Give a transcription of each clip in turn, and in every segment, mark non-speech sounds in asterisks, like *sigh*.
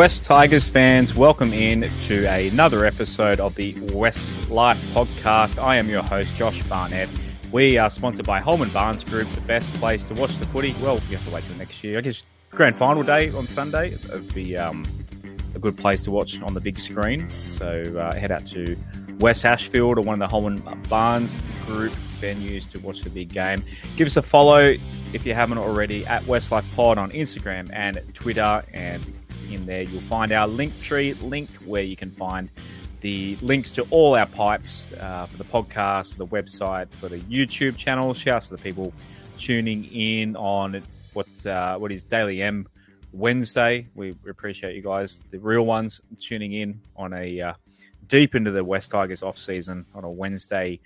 West Tigers fans, welcome in to another episode of the West Life podcast. I am your host, Josh Barnett. We are sponsored by Holman Barnes Group, the best place to watch the footy. Well, you have to wait till next year. I guess grand final day on Sunday would be um, a good place to watch on the big screen. So uh, head out to Wests Ashfield or one of the Holman Barnes Group venues to watch the big game. Give us a follow if you haven't already at Westlife Pod on Instagram and Twitter. And in there, you'll find our Linktree link where you can find the links to all our pipes uh, for the podcast, for the website, for the YouTube channel. Shouts to the people tuning in on what uh, what is Dally M Wednesday. We appreciate you guys, the real ones, tuning in on a uh, deep into the West Tigers off season on a Wednesday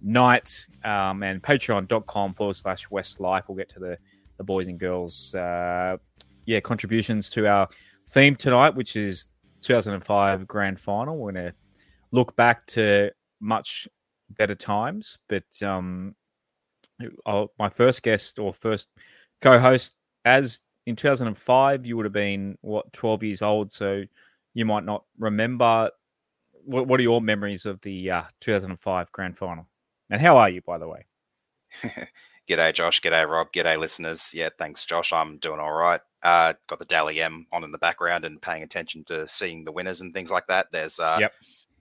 night. Um, and patreon.com forward slash West Life. We'll get to the, the boys and girls, uh, yeah, contributions to our theme tonight, which is 2005 grand final. We're going to look back to much better times, but um, I'll, my first guest or first co-host, as in 2005, you would have been what 12 years old, so you might not remember. What, what are your memories of the uh, 2005 grand final? And how are you, by the way? *laughs* G'day, Josh. G'day, Rob. G'day, listeners. Yeah, thanks, Josh. I'm doing all right. Uh, got the Dally M on in the background and paying attention to seeing the winners and things like that. There's uh, yep.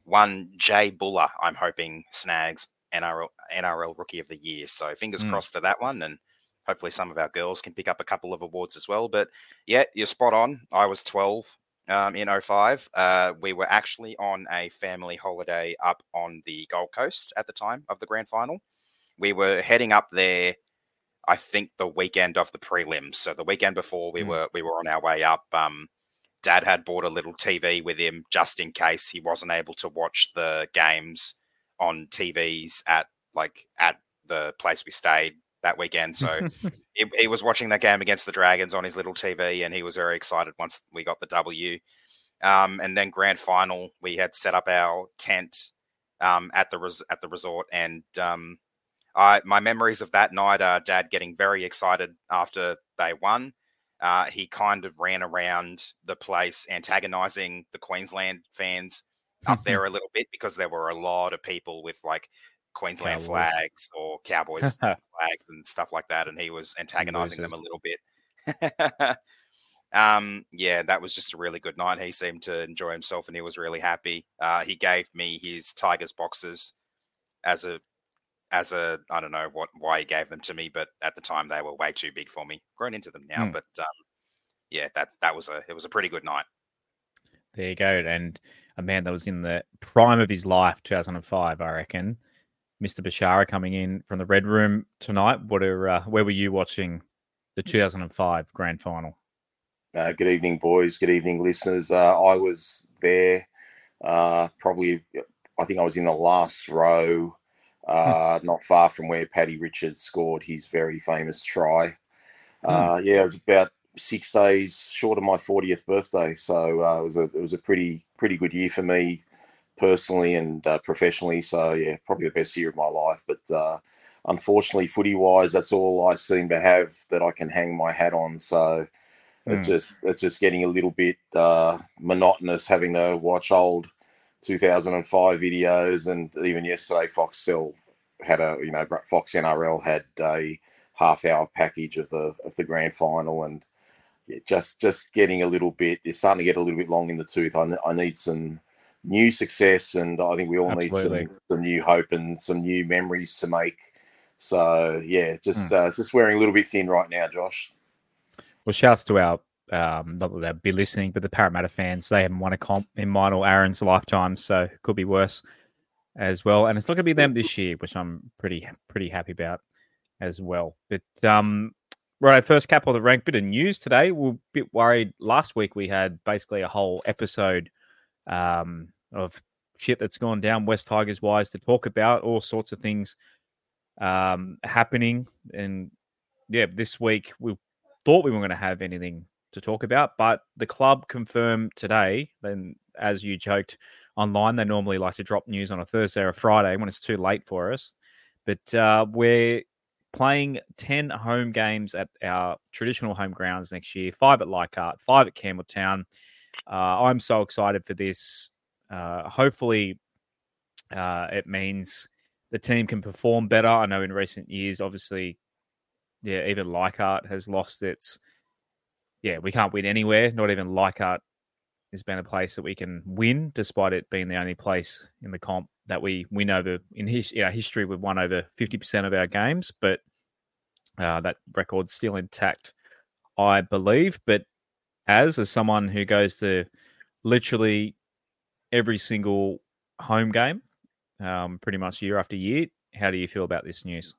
one Jay Bula. I'm hoping snags NRL NRL Rookie of the Year. So fingers mm. crossed for that one, and hopefully some of our girls can pick up a couple of awards as well. But yeah, you're spot on. I was 12 um, in 05. Uh, we were actually on a family holiday up on the Gold Coast at the time of the grand final. We were heading up there, I think, the weekend of the prelims. So the weekend before we mm. were we were on our way up. Um, Dad had bought a little TV with him just in case he wasn't able to watch the games on TVs at like at the place we stayed that weekend. So *laughs* he, he, was watching that game against the Dragons on his little TV, and he was very excited once we got the W. Um, and then grand final, we had set up our tent um, at the res- at the resort, and um, I my memories of that night are Dad getting very excited after they won. Uh, he kind of ran around the place antagonizing the Queensland fans up *laughs* there a little bit because there were a lot of people with like Queensland Cowboys. flags or Cowboys *laughs* flags and stuff like that, and he was antagonizing them a little bit. *laughs* um, yeah, that was just a really good night. He seemed to enjoy himself, and he was really happy. Uh, he gave me his Tigers boxes as a as a I don't know what why he gave them to me, but at the time they were way too big for me. Grown into them now, mm. but um, yeah, that that was a it was a pretty good night. There you go, and a man that was in the prime of his life, 2005, I reckon. Mr. Bashara coming in from the Red Room tonight. What are uh, where were you watching the 2005 Grand Final? Uh, good evening, boys. Good evening, listeners. Uh, I was there. Uh, probably, I think I was in the last row, uh, *laughs* not far from where Paddy Richards scored his very famous try. Uh, hmm. Yeah, it was about six days short of my 40th birthday, so it was a it was a pretty pretty good year for me personally and uh, professionally. So yeah, probably the best year of my life. But uh, unfortunately, footy wise, that's all I seem to have that I can hang my hat on. So mm. it's just it's just getting a little bit uh, monotonous having to watch old 2005 videos. And even yesterday, Fox still had a you know Fox NRL had a half hour package of the of the grand final and. Yeah, just just getting a little bit. It's starting to get a little bit long in the tooth. I, I need some new success, and I think we all Absolutely. need some, some new hope and some new memories to make. So yeah, just mm. uh, just wearing a little bit thin right now, Josh. Well, shouts to our um, not that they'll be listening, but the Parramatta fans they haven't won a comp in mine or Aaron's lifetime, so it could be worse as well. And it's not going to be them this year, which I'm pretty pretty happy about as well. But um, right, first cap of the rank. Bit of news today. We're a bit worried. Last week we had basically a whole episode um, of shit that's gone down West Tigers wise to talk about, all sorts of things um, happening. And yeah, this week we thought we weren't going to have anything to talk about, but the club confirmed today, then as you joked online, they normally like to drop news on a Thursday or a Friday when it's too late for us. But uh, we're playing 10 home games at our traditional home grounds next year five at Leichhardt, five at Campbelltown Uh, I'm so excited for this. Uh, hopefully, uh, it means the team can perform better. I know in recent years, obviously, yeah, even Leichhardt has lost its. Yeah, we can't win anywhere. Not even Leichhardt has been a place that we can win, despite it being the only place in the comp that we win over. In his, our history, we've won over fifty percent of our games, but uh, that record's still intact, I believe. But as as someone who goes to literally every single home game, um, pretty much year after year, how do you feel about this news?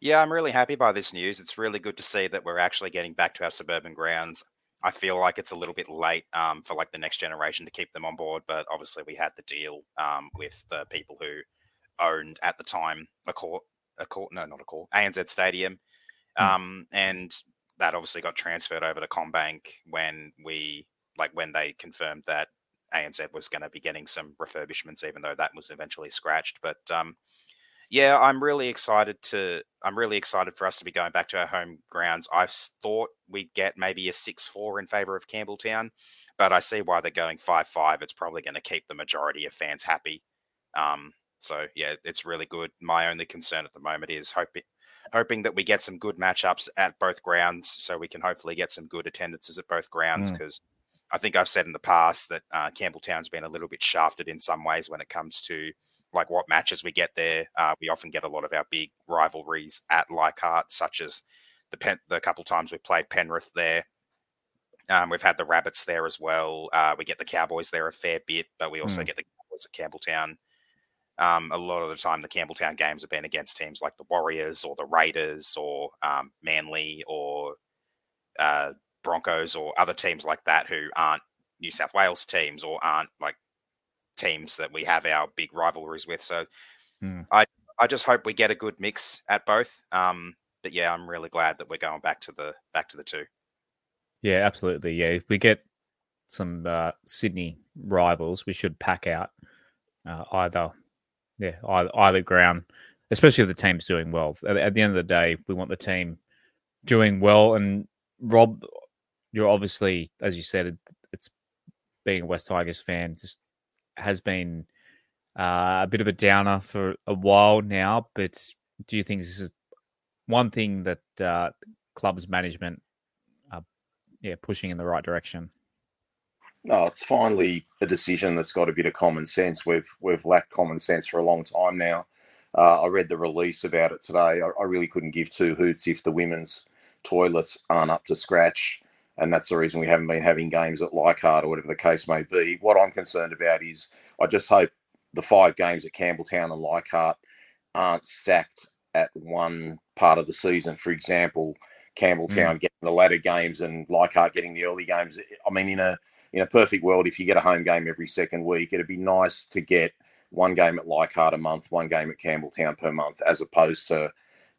Yeah, I'm really happy by this news. It's really good to see that we're actually getting back to our suburban grounds. I feel like it's a little bit late um, for like the next generation to keep them on board, but obviously we had the deal um, with the people who owned at the time Accor, a court, no, not Accor, ANZ Stadium, hmm. um, and that obviously got transferred over to CommBank when we like when they confirmed that ANZ was going to be getting some refurbishments, even though that was eventually scratched. But um, yeah, I'm really excited to. I'm really excited for us to be going back to our home grounds. I thought we'd get maybe a six-four in favour of Campbelltown, but I see why they're going five-five. It's probably going to keep the majority of fans happy. Um, so yeah, it's really good. My only concern at the moment is hoping hoping that we get some good matchups at both grounds, so we can hopefully get some good attendances at both grounds. Because mm. I think I've said in the past that uh, Campbelltown's been a little bit shafted in some ways when it comes to like what matches we get there. Uh, we often get a lot of our big rivalries at Leichhardt, such as the Pen- the couple times we played Penrith there. Um, we've had the Rabbits there as well. Uh, we get the Cowboys there a fair bit, but we also mm. get the Cowboys at Campbelltown. Um, a lot of the time, the Campbelltown games have been against teams like the Warriors or the Raiders or um, Manly or uh, Broncos or other teams like that who aren't New South Wales teams or aren't like teams that we have our big rivalries with. So mm. I I just hope we get a good mix at both. Um, but yeah, I'm really glad that we're going back to the back to the two. Yeah, absolutely. Yeah, if we get some uh, Sydney rivals, we should pack out uh, either yeah either, either ground, especially if the team's doing well. At, at, the end of the day, we want the team doing well. And Rob, you're obviously, as you said, it's being a West Tigers fan, just has been uh, a bit of a downer for a while now. But do you think this is one thing that uh, club's management are yeah pushing in the right direction? No, it's finally a decision that's got a bit of common sense. We've we've lacked common sense for a long time now. Uh, I read the release about it today. I, I, really couldn't give two hoots if the women's toilets aren't up to scratch and that's the reason we haven't been having games at Leichhardt or whatever the case may be. What I'm concerned about is I just hope the five games at Campbelltown and Leichhardt aren't stacked at one part of the season. For example, Campbelltown mm. getting the latter games and Leichhardt getting the early games. I mean, in a in a perfect world, if you get a home game every second week, it'd be nice to get one game at Leichhardt a month, one game at Campbelltown per month, as opposed to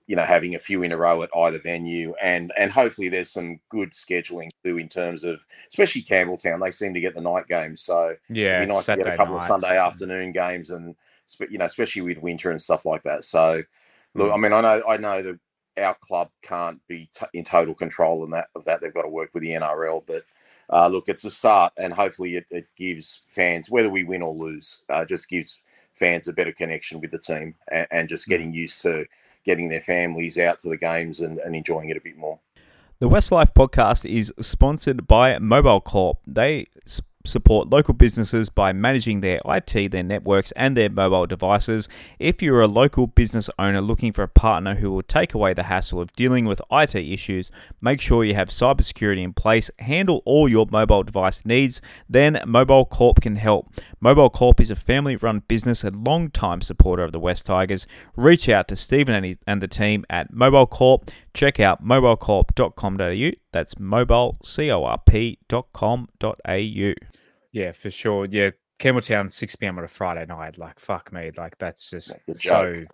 you know having a few in a row at either venue and and hopefully there's some good scheduling too in terms of especially Campbelltown they seem to get the night games so yeah it'd be nice Saturday to get a couple nights. of Sunday afternoon games and you know especially with winter and stuff like that so look mm. I mean I know I know that our club can't be t- in total control of that of that they've got to work with the NRL but uh, look it's a start and hopefully it, it gives fans whether we win or lose uh, just gives fans a better connection with the team and, and just mm. getting used to getting their families out to the games and, and enjoying it a bit more. The Westlife podcast is sponsored by Mobile Corp. They support local businesses by managing their IT, their networks, and their mobile devices. If you're a local business owner looking for a partner who will take away the hassle of dealing with IT issues, make sure you have cybersecurity in place, handle all your mobile device needs, then Mobile Corp can help. Mobile Corp is a family run business and long-time supporter of the West Tigers. Reach out to Stephen and, his, and the team at Mobile Corp. Check out mobilecorp.com.au. That's mobilecorp.com.au. Yeah, for sure. Yeah, Campbelltown, 6 p.m. on a Friday night. Like, fuck me. Like, that's just so.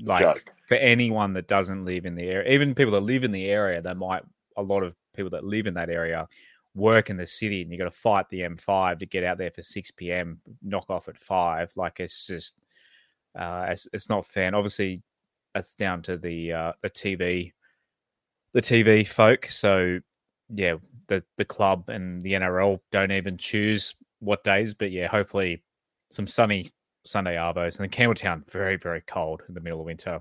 Like, joke. for anyone that doesn't live in the area, even people that live in the area, that might, a lot of people that live in that area work in the city and you got to fight the M5 to get out there for 6 p.m., knock off at 5. Like, it's just, uh, it's, it's not fair. And obviously, that's down to the uh, the TV, the TV folk. So, yeah, the the club and the NRL don't even choose what days, but yeah, hopefully some sunny Sunday arvos. And then Campbelltown very very cold in the middle of winter.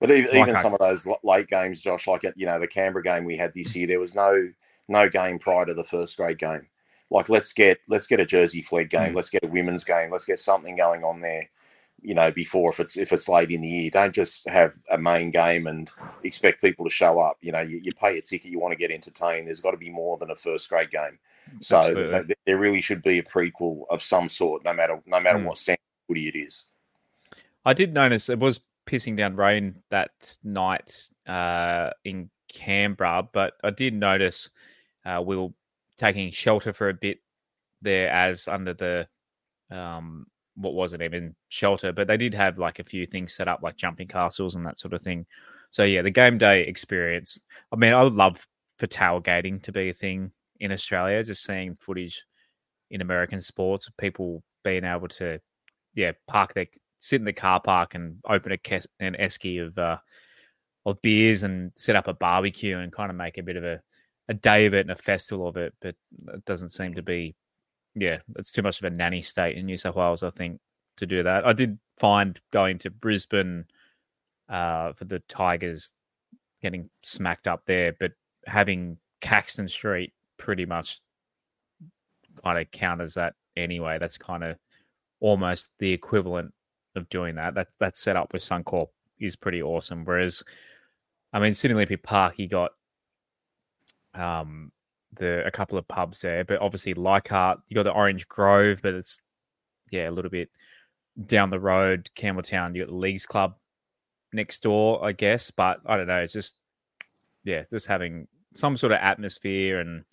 But even, even some of those late games, Josh, like at you know the Canberra game we had this year, there was no no game prior to the first grade game. Like let's get let's get a Jersey Flegg game, mm. let's get a women's game, let's get something going on there. You know, before if it's if it's late in the year, don't just have a main game and expect people to show up. You know, you, you pay a ticket, you want to get entertained. There's got to be more than a first grade game. So Absolutely. there really should be a prequel of some sort, no matter no matter mm. what standard footy it is. I did notice it was pissing down rain that night uh, in Canberra, but I did notice uh, we were taking shelter for a bit there as under the um, what wasn't even shelter, but they did have like a few things set up like jumping castles and that sort of thing. So yeah, the game day experience. I mean, I would love for tailgating to be a thing in Australia. Just seeing footage in American sports, of people being able to, yeah, park their sit in the car park and open a kes- an esky of uh, of beers and set up a barbecue and kind of make a bit of a, a day of it and a festival of it. But it doesn't seem to be, yeah, it's too much of a nanny state in New South Wales, I think, to do that. I did find going to Brisbane uh, for the Tigers getting smacked up there, but having Caxton Street pretty much kind of counters that anyway. That's kind of almost the equivalent of doing that. That that setup with Suncorp is pretty awesome. Whereas, I mean, Sydney Olympic Park, you got um the a couple of pubs there, but obviously Leichhardt, you got the Orange Grove, but it's yeah a little bit down the road. Campbelltown, you got the Leagues Club next door, I guess. But I don't know, it's just yeah, just having some sort of atmosphere and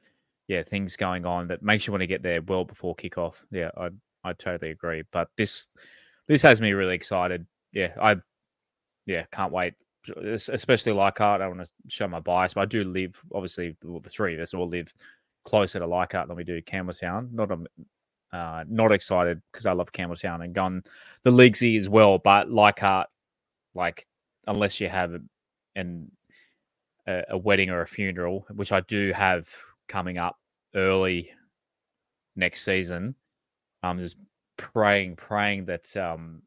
yeah, things going on that makes you want to get there well before kickoff. Yeah, I I totally agree. But this this has me really excited. Yeah, I yeah can't wait. Especially Leichhardt. I don't want to show my bias, but I do live obviously the three of us all live closer to Leichhardt than we do Campbelltown. Not a uh, not excited because I love Campbelltown and gone the leaguesy as well. But Leichhardt, like unless you have an a, a wedding or a funeral, which I do have coming up early next season, I'm just praying, praying that um,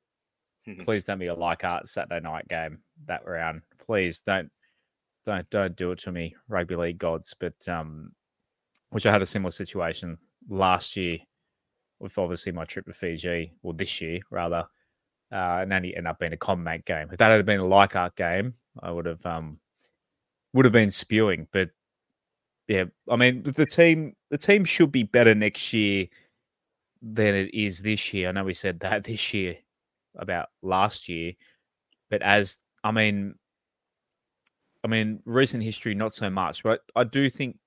please don't be a Leichhardt Saturday night game that round. Please don't, don't, don't do it to me, rugby league gods. But um, which I had a similar situation last year with obviously my trip to Fiji, or this year rather, uh, and only ended up being a CommBank game. If that had been a Leichhardt game, I would have um, would have been spewing. But yeah, I mean the team the team should be better next year than it is this year. I know we said that *laughs* this year about last year, but as I mean, I mean, recent history not so much, but I do think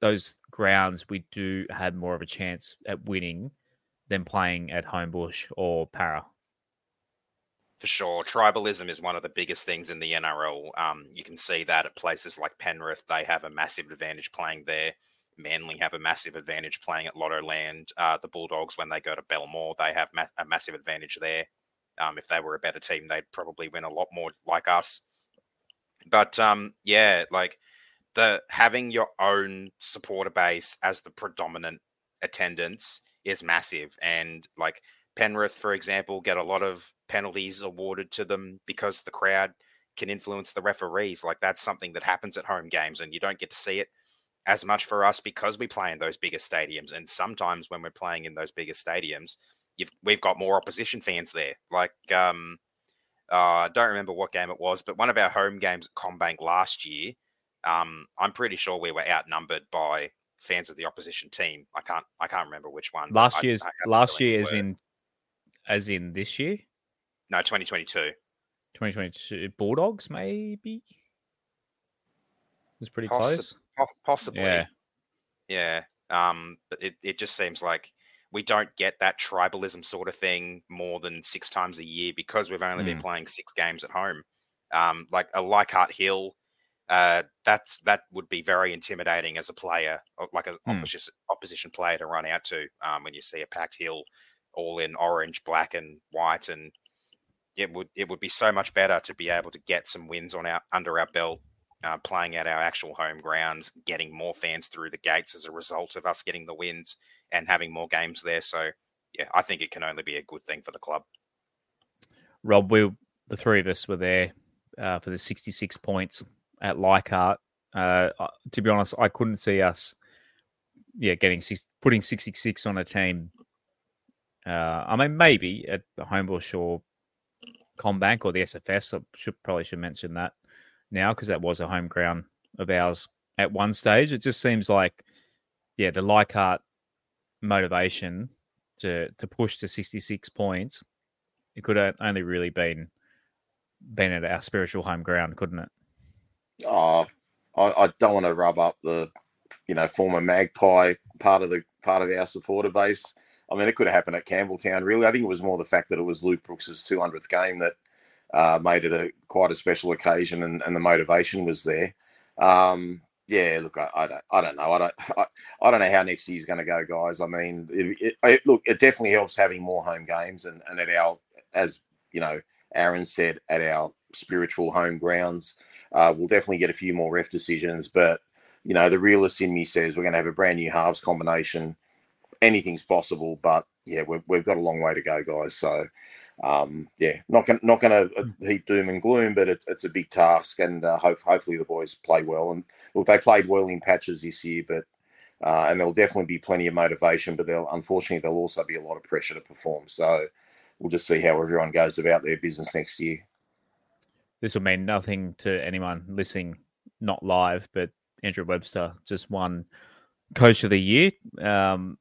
those grounds we do have more of a chance at winning than playing at Homebush or Para. For sure, tribalism is one of the biggest things in the NRL. Um, you can see that at places like Penrith; they have a massive advantage playing there. Manly have a massive advantage playing at Lottoland. Uh, the Bulldogs, when they go to Belmore, they have ma- a massive advantage there. Um, if they were a better team, they'd probably win a lot more like us. But um, yeah, like the having your own supporter base as the predominant attendance is massive. And like Penrith, for example, get a lot of penalties awarded to them because the crowd can influence the referees. Like that's something that happens at home games, and you don't get to see it as much for us because we play in those bigger stadiums. And sometimes when we're playing in those bigger stadiums, we've got more opposition fans there. Like, um, uh, I don't remember what game it was, but one of our home games at CommBank last year, um, I'm pretty sure we were outnumbered by fans of the opposition team. I can't, I can't remember which one. Last year's, I, I last year, as in, as in this year. No, 2022. 2022 Bulldogs, maybe. It was pretty Possi- close. Possibly. Yeah. Yeah. Um, but it, it just seems like we don't get that tribalism sort of thing more than six times a year because we've only mm. been hmm. playing six games at home. Um, like a Leichhardt Hill, uh, that's that would be very intimidating as a player, like an mm. opposition opposition player to run out to um, when you see a packed hill all in orange, black, and white, and it would it would be so much better to be able to get some wins on our under our belt uh, playing at our actual home grounds, getting more fans through the gates as a result of us getting the wins and having more games there. So, yeah, I think it can only be a good thing for the club. Rob, we the three of us were there uh, for the 66 points at Leichhardt. Uh, to be honest, I couldn't see us, yeah, getting six, putting 66 on a team. Uh, I mean, maybe at the Homebush or CommBank or the SFS. I should probably should mention that now because that was a home ground of ours at one stage. It just seems like, yeah, the Leichhardt motivation to to push to 66 points, it could have only really been been at our spiritual home ground, couldn't it? Oh, I, I don't want to rub up the, you know, former Magpie part of the part of our supporter base. I mean, it could have happened at Campbelltown. Really, I think it was more the fact that it was Luke Brooks's 200th game that uh, made it a quite a special occasion, and, and the motivation was there. Um, yeah, look, I, I, don't, I don't know, I don't, *laughs* I, I don't know how next year's going to go, guys. I mean, it, it, look, it definitely helps having more home games, and, and at our, as you know, Aaron said, at our spiritual home grounds, uh, we'll definitely get a few more ref decisions. But you know, the realist in me says we're going to have a brand new halves combination. Anything's possible, but yeah, we've, we've got a long way to go, guys. So um, yeah, not gonna, not going to hmm. heap doom and gloom, but it, it's a big task, and uh, hope, hopefully the boys play well. And look, they played well in patches this year, but uh, and there'll definitely be plenty of motivation, but there'll unfortunately there'll also be a lot of pressure to perform. So we'll just see how everyone goes about their business next year. This will mean nothing to anyone listening, not live, but Andrew Webster just won Coach of the Year. Um,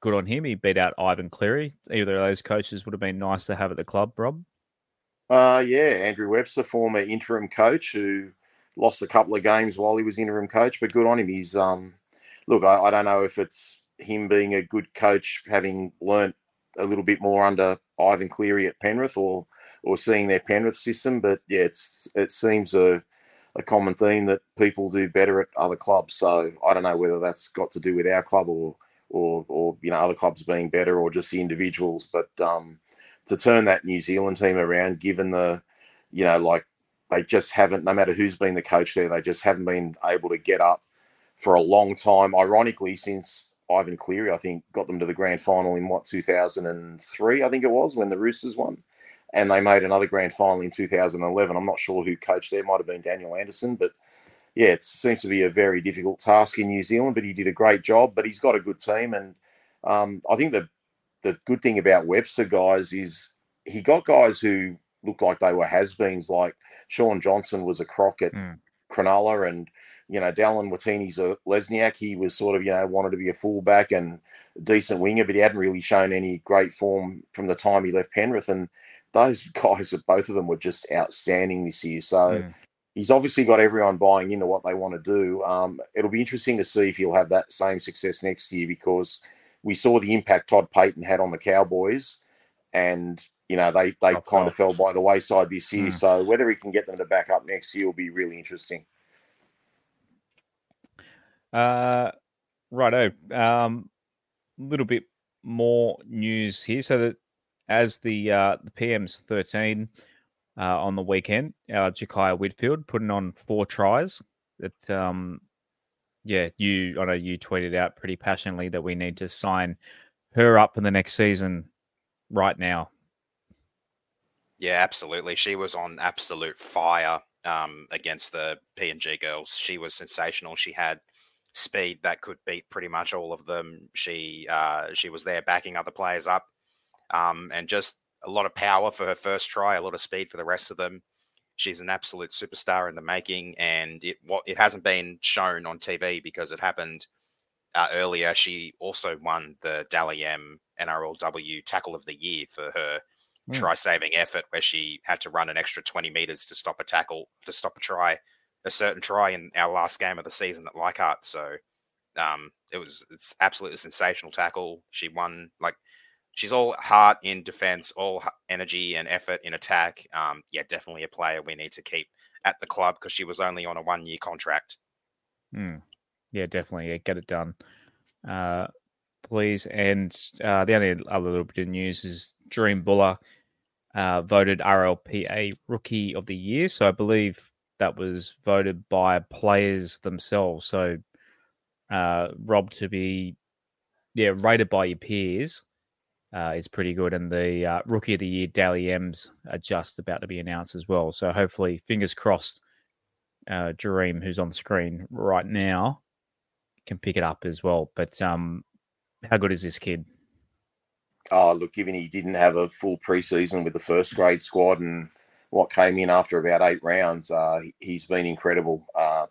good on him. He beat out Ivan Cleary. Either of those coaches would have been nice to have at the club, Rob. Uh, yeah, Andrew Webster, former interim coach who lost a couple of games while he was interim coach, but good on him. He's um, look, I, I don't know if it's him being a good coach, having learnt a little bit more under Ivan Cleary at Penrith, or or seeing their Penrith system, but yeah, it's it seems a a common theme that people do better at other clubs. So I don't know whether that's got to do with our club or or or you know other clubs being better or just the individuals. But um, to turn that New Zealand team around, given the you know like they just haven't, no matter who's been the coach there, they just haven't been able to get up for a long time. Ironically, since Ivan Cleary, I think, got them to the grand final in what 2003, I think it was when the Roosters won. And they made another grand final in 2011. I'm not sure who coached there. Might have been Daniel Anderson, but yeah, it seems to be a very difficult task in New Zealand, but he did a great job. But he's got a good team, and um, I think the the good thing about Webster guys is he got guys who looked like they were has-beens, like Shaun Johnson was a crock at mm. Cronulla, and you know Dallin Watene-Zelezniak. He was sort of you know wanted to be a fullback and a decent winger, but he hadn't really shown any great form from the time he left Penrith. And those *laughs* guys, both of them, were just outstanding this year. So. Mm he's obviously got everyone buying into what they want to do. Um, it'll be interesting to see if he'll have that same success next year because we saw the impact Todd Payten had on the Cowboys, and you know they they oh, kind of fell by the wayside this year. Hmm. So whether he can get them to back up next year will be really interesting. Uh, righto. Um, a little bit more news here. So that as the uh, the PM's thirteen uh, on the weekend. Uh, Jakiya Whitfield putting on four tries. That um, yeah, you I know you tweeted out pretty passionately that we need to sign her up for the next season right now. Yeah, absolutely. She was on absolute fire um, against the PNG girls. She was sensational. She had speed that could beat pretty much all of them. She uh, she was there backing other players up, um, and just a lot of power for her first try, a lot of speed for the rest of them. She's an absolute superstar in the making, and it what it hasn't been shown on TV because it happened uh, earlier. She also won the Dally M NRLW Tackle of the Year for her mm. try-saving effort, where she had to run an extra 20 meters to stop a tackle to stop a try, a certain try in our last game of the season at Leichhardt. So um, it was it's absolutely sensational tackle. She won like she's all heart in defense, all energy and effort in attack. Um, yeah, definitely a player we need to keep at the club because she was only on a one year contract. Mm. Yeah, definitely. Yeah, get it done, uh, please. And uh, the only other little bit of news is Jahream Bula uh, voted RLPA Rookie of the Year. So I believe that was voted by players themselves. So, uh, Rob to be yeah rated by your peers uh, is pretty good, and the uh, rookie of the year Dally M's are just about to be announced as well. So hopefully, fingers crossed, uh, Dream, who's on the screen right now, can pick it up as well. But um, how good is this kid? Oh, look, given he didn't have a full preseason with the first grade squad and what came in after about eight rounds, uh, he's been incredible. Uh,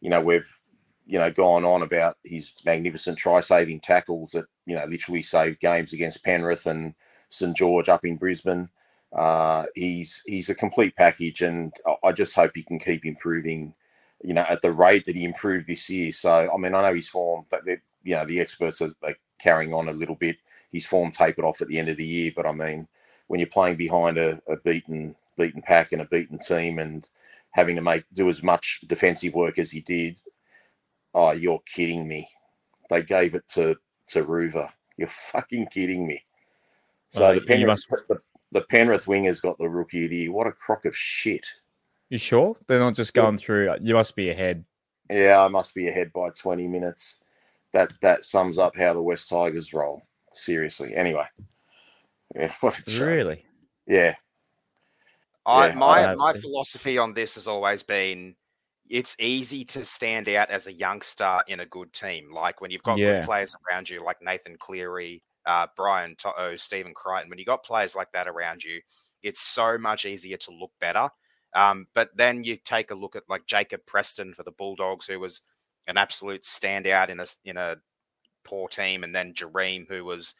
you know, we've you know gone on about his magnificent try-saving tackles that you know literally saved games against Penrith and St George up in Brisbane. Uh, he's he's a complete package, and I just hope he can keep improving. You know, at the rate that he improved this year. So, I mean, I know his form, but you know the experts are, are carrying on a little bit his form tapered off at the end of the year. But I mean, when you're playing behind a, a beaten beaten pack and a beaten team and having to make do as much defensive work as he did, oh, you're kidding me. They gave it to Turuva. You're fucking kidding me. So uh, the, Penrith, must... the, the Penrith wingers got the rookie of the year. What a crock of shit. You sure? They're not just going through. You must be ahead. Yeah, I must be ahead by 20 minutes. That that sums up how the West Tigers roll. Seriously. Anyway. *laughs* Yeah, really? Yeah. I, yeah, my my philosophy on this has always been it's easy to stand out as a youngster in a good team. Like when you've got yeah. good players around you, like Nathan Cleary, uh, Brian To'o, Stephen Crichton. When you've got players like that around you, it's so much easier to look better. Um, but then you take a look at like Jacob Preston for the Bulldogs, who was an absolute standout in a in a poor team, and then Jahream, who was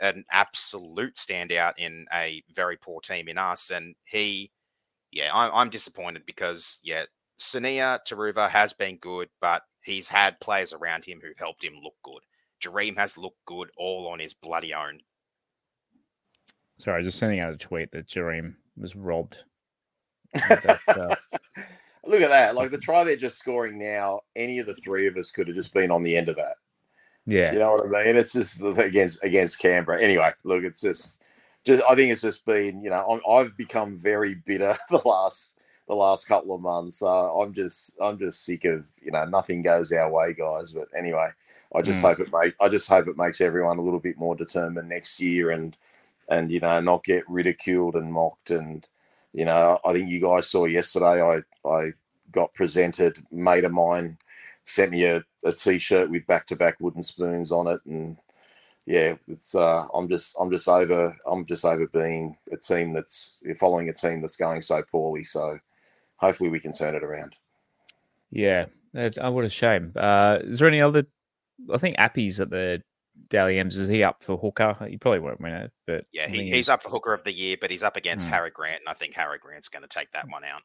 an absolute standout in a very poor team in us. And he, yeah, I'm, I'm disappointed because, yeah, Sunia Turuva has been good, but he's had players around him who've helped him look good. Jahream has looked good all on his bloody own. Sorry, just sending out a tweet that Jahream was robbed. *laughs* that, uh... Look at that. Like the try they're just scoring now, any of the three of us could have just been on the end of that. Yeah, you know what I mean. It's just against against Canberra. Anyway, look, it's just, just I think it's just been you know i have become very bitter *laughs* the last the last couple of months. So I'm just I'm just sick of you know nothing goes our way, guys. But anyway, I just mm. hope it make I just hope it makes everyone a little bit more determined next year and and you know not get ridiculed and mocked and you know I think you guys saw yesterday I I got presented mate of mine sent me a, a t-shirt with back-to-back wooden spoons on it and yeah it's uh i'm just i'm just over i'm just over being a team that's following a team that's going so poorly so hopefully we can turn it around yeah uh, what a shame uh is there any other i think appy's at the Dally M's, is he up for hooker? He probably won't win it, but yeah, he, he's, he's up for hooker of the year, but he's up against hmm. Harry Grant, and I think Harry Grant's going to take that one out.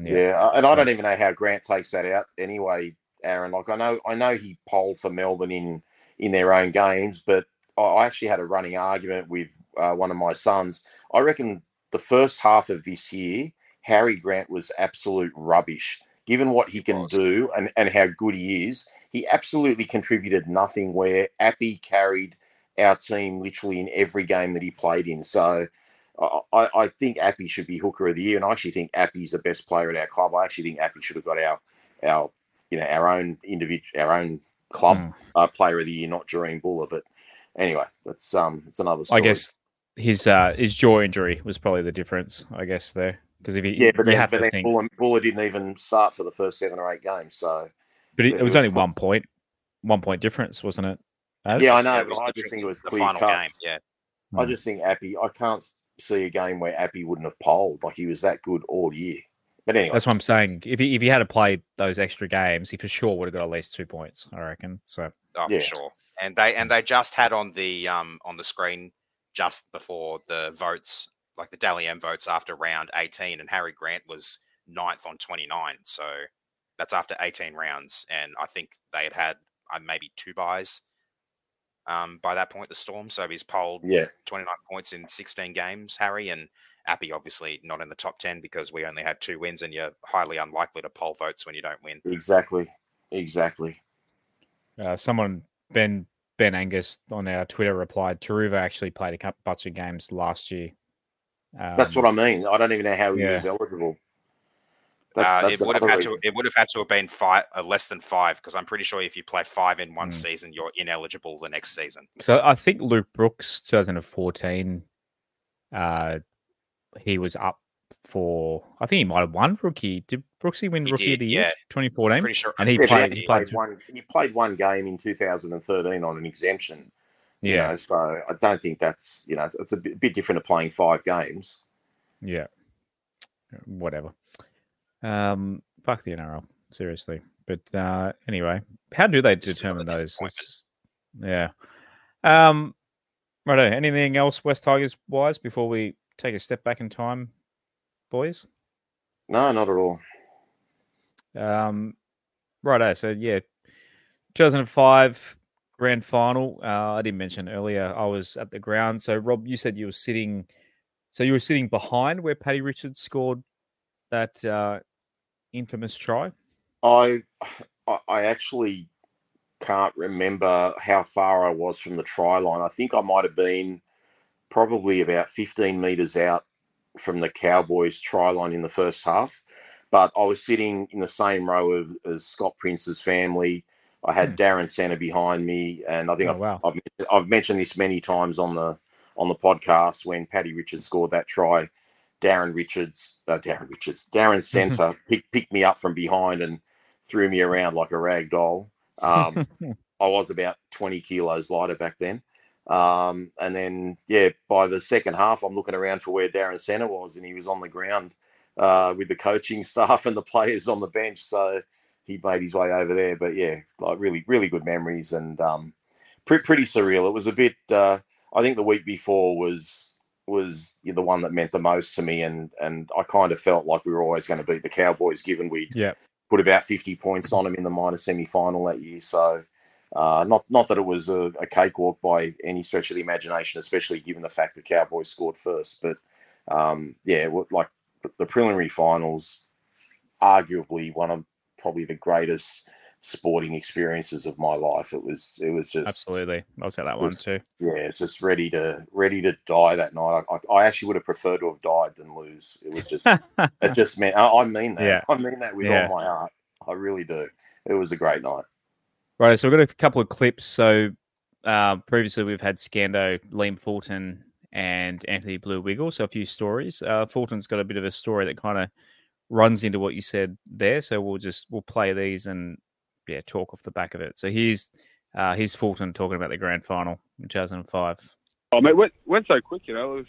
Yeah, yeah and I don't even know how Grant takes that out anyway. Aaron. Like I know, I know he polled for Melbourne in in their own games, but I actually had a running argument with uh, one of my sons. I reckon the first half of this year, Harry Grant was absolute rubbish. Given what he can do and, and how good he is, he absolutely contributed nothing. Where Appy carried our team literally in every game that he played in. So I, I think Appy should be hooker of the year, and I actually think Appy's the best player at our club. I actually think Appy should have got our our you know our own individual, our own club mm. uh, player of the year, not Jahream Bula. But anyway, that's um, it's another. Story. I guess his uh, his jaw injury was probably the difference. I guess there because if he yeah, but then, but then think... Bula, Bula, didn't even start for the first seven or eight games, so. But it, it, was, only one point, one point difference, wasn't it? As? Yeah, I know, but I just think it was the final cut. game. Yeah, I hmm. just think Appy. I can't see a game where Appy wouldn't have polled like he was that good all year. But anyway, that's what I'm saying. If he, if he had to play those extra games, he for sure would have got at least two points. I reckon. So oh, yeah. for sure. And they and they just had on the um on the screen just before the votes, like the Dally M votes after round 18, and Harry Grant was ninth on 29. So that's after 18 rounds, and I think they had had uh, maybe two buys um, by that point. The Storm, so he's polled yeah 29 points in 16 games, Harry, and Appy obviously not in the top 10 because we only had two wins and you're highly unlikely to poll votes when you don't win. Exactly. Exactly. Uh, someone, Ben Ben Angus on our Twitter replied, Turuva actually played a couple bunch of games last year. Um, That's what I mean. I don't even know how he yeah. was eligible. That's, Uh, that's it would have another had to. reason. It would have had to have been five, uh, less than five, because I'm pretty sure if you play five in one Mm. season, you're ineligible the next season. So I think Luke Brooks, 2014, uh, he was up for. I think he might have won rookie. Did Brooksy win He rookie of the year? yeah. 2014, Pretty sure. and he Yeah, played. he He played played. one. He played one game in 2013 on an exemption. You Yeah, know, so I don't think that's you know it's a bit, bit different to playing five games. yeah. Whatever. Um, fuck the NRL. Seriously, but uh, anyway, how do they Just determine those? yeah. Um. Righto. Anything else West Tigers wise before we take a step back in time, boys? No, not at all. Um, righto. So yeah, 2005 grand final. Uh, I didn't mention earlier. I was at the ground. So Rob, you said you were sitting. So you were sitting behind where Paddy Richards scored that uh, infamous try. I I- actually can't remember how far I was from the try line. I think I might have been probably about 15 meters out from the Cowboys try line in the first half. But I was sitting in the same row of, as Scott Prince's family. I had Hmm. Darren Senter behind me, and I think Oh, I've, wow. I've I've mentioned this many times on the on the podcast when Paddy Richards scored that try. Darren Richards, uh, Darren Richards, Darren Senter picked picked me up from behind and threw me around like a rag doll. Um, *laughs* I was about 20 kilos lighter back then. Um, and then, yeah, by the second half, I'm looking around for where Darren Senter was, and he was on the ground uh, with the coaching *laughs* staff and the players on the bench. So he made his way over there. But yeah, like really, really good memories and um, pre- pretty surreal. It was a bit. Uh, I think the week before was was the one that meant the most to me, and and I kind of felt like we were always going to beat the Cowboys, given we Yeah. put about 50 points on them in the minor semi final that year. So, uh, not not that it was a, a cakewalk by any stretch of the imagination, especially given the fact the Cowboys scored first. But um, yeah, like the- the preliminary finals, arguably one of probably the greatest sporting experiences of my life. It was it was just Absolutely, I'll say that one too. yeah, it's just ready to ready to die that night. I, I actually would have preferred to have died than lose. It was just *laughs* it just meant I, I mean that. Yeah. *laughs* I mean that with Yeah. all my heart. I really do. It was a great night. Right, so we've got a couple of clips. So uh, previously we've had Scando, Liam Fulton, and Anthony Blue Wiggle. So a few stories. Uh, Fulton's got a bit of a story that kind of runs into what you said there. So we'll just we'll play these and yeah, talk off the back of it. So here's uh, here's Fulton talking about the grand final in 2005. Oh, mate, went went so quick, you know. Was,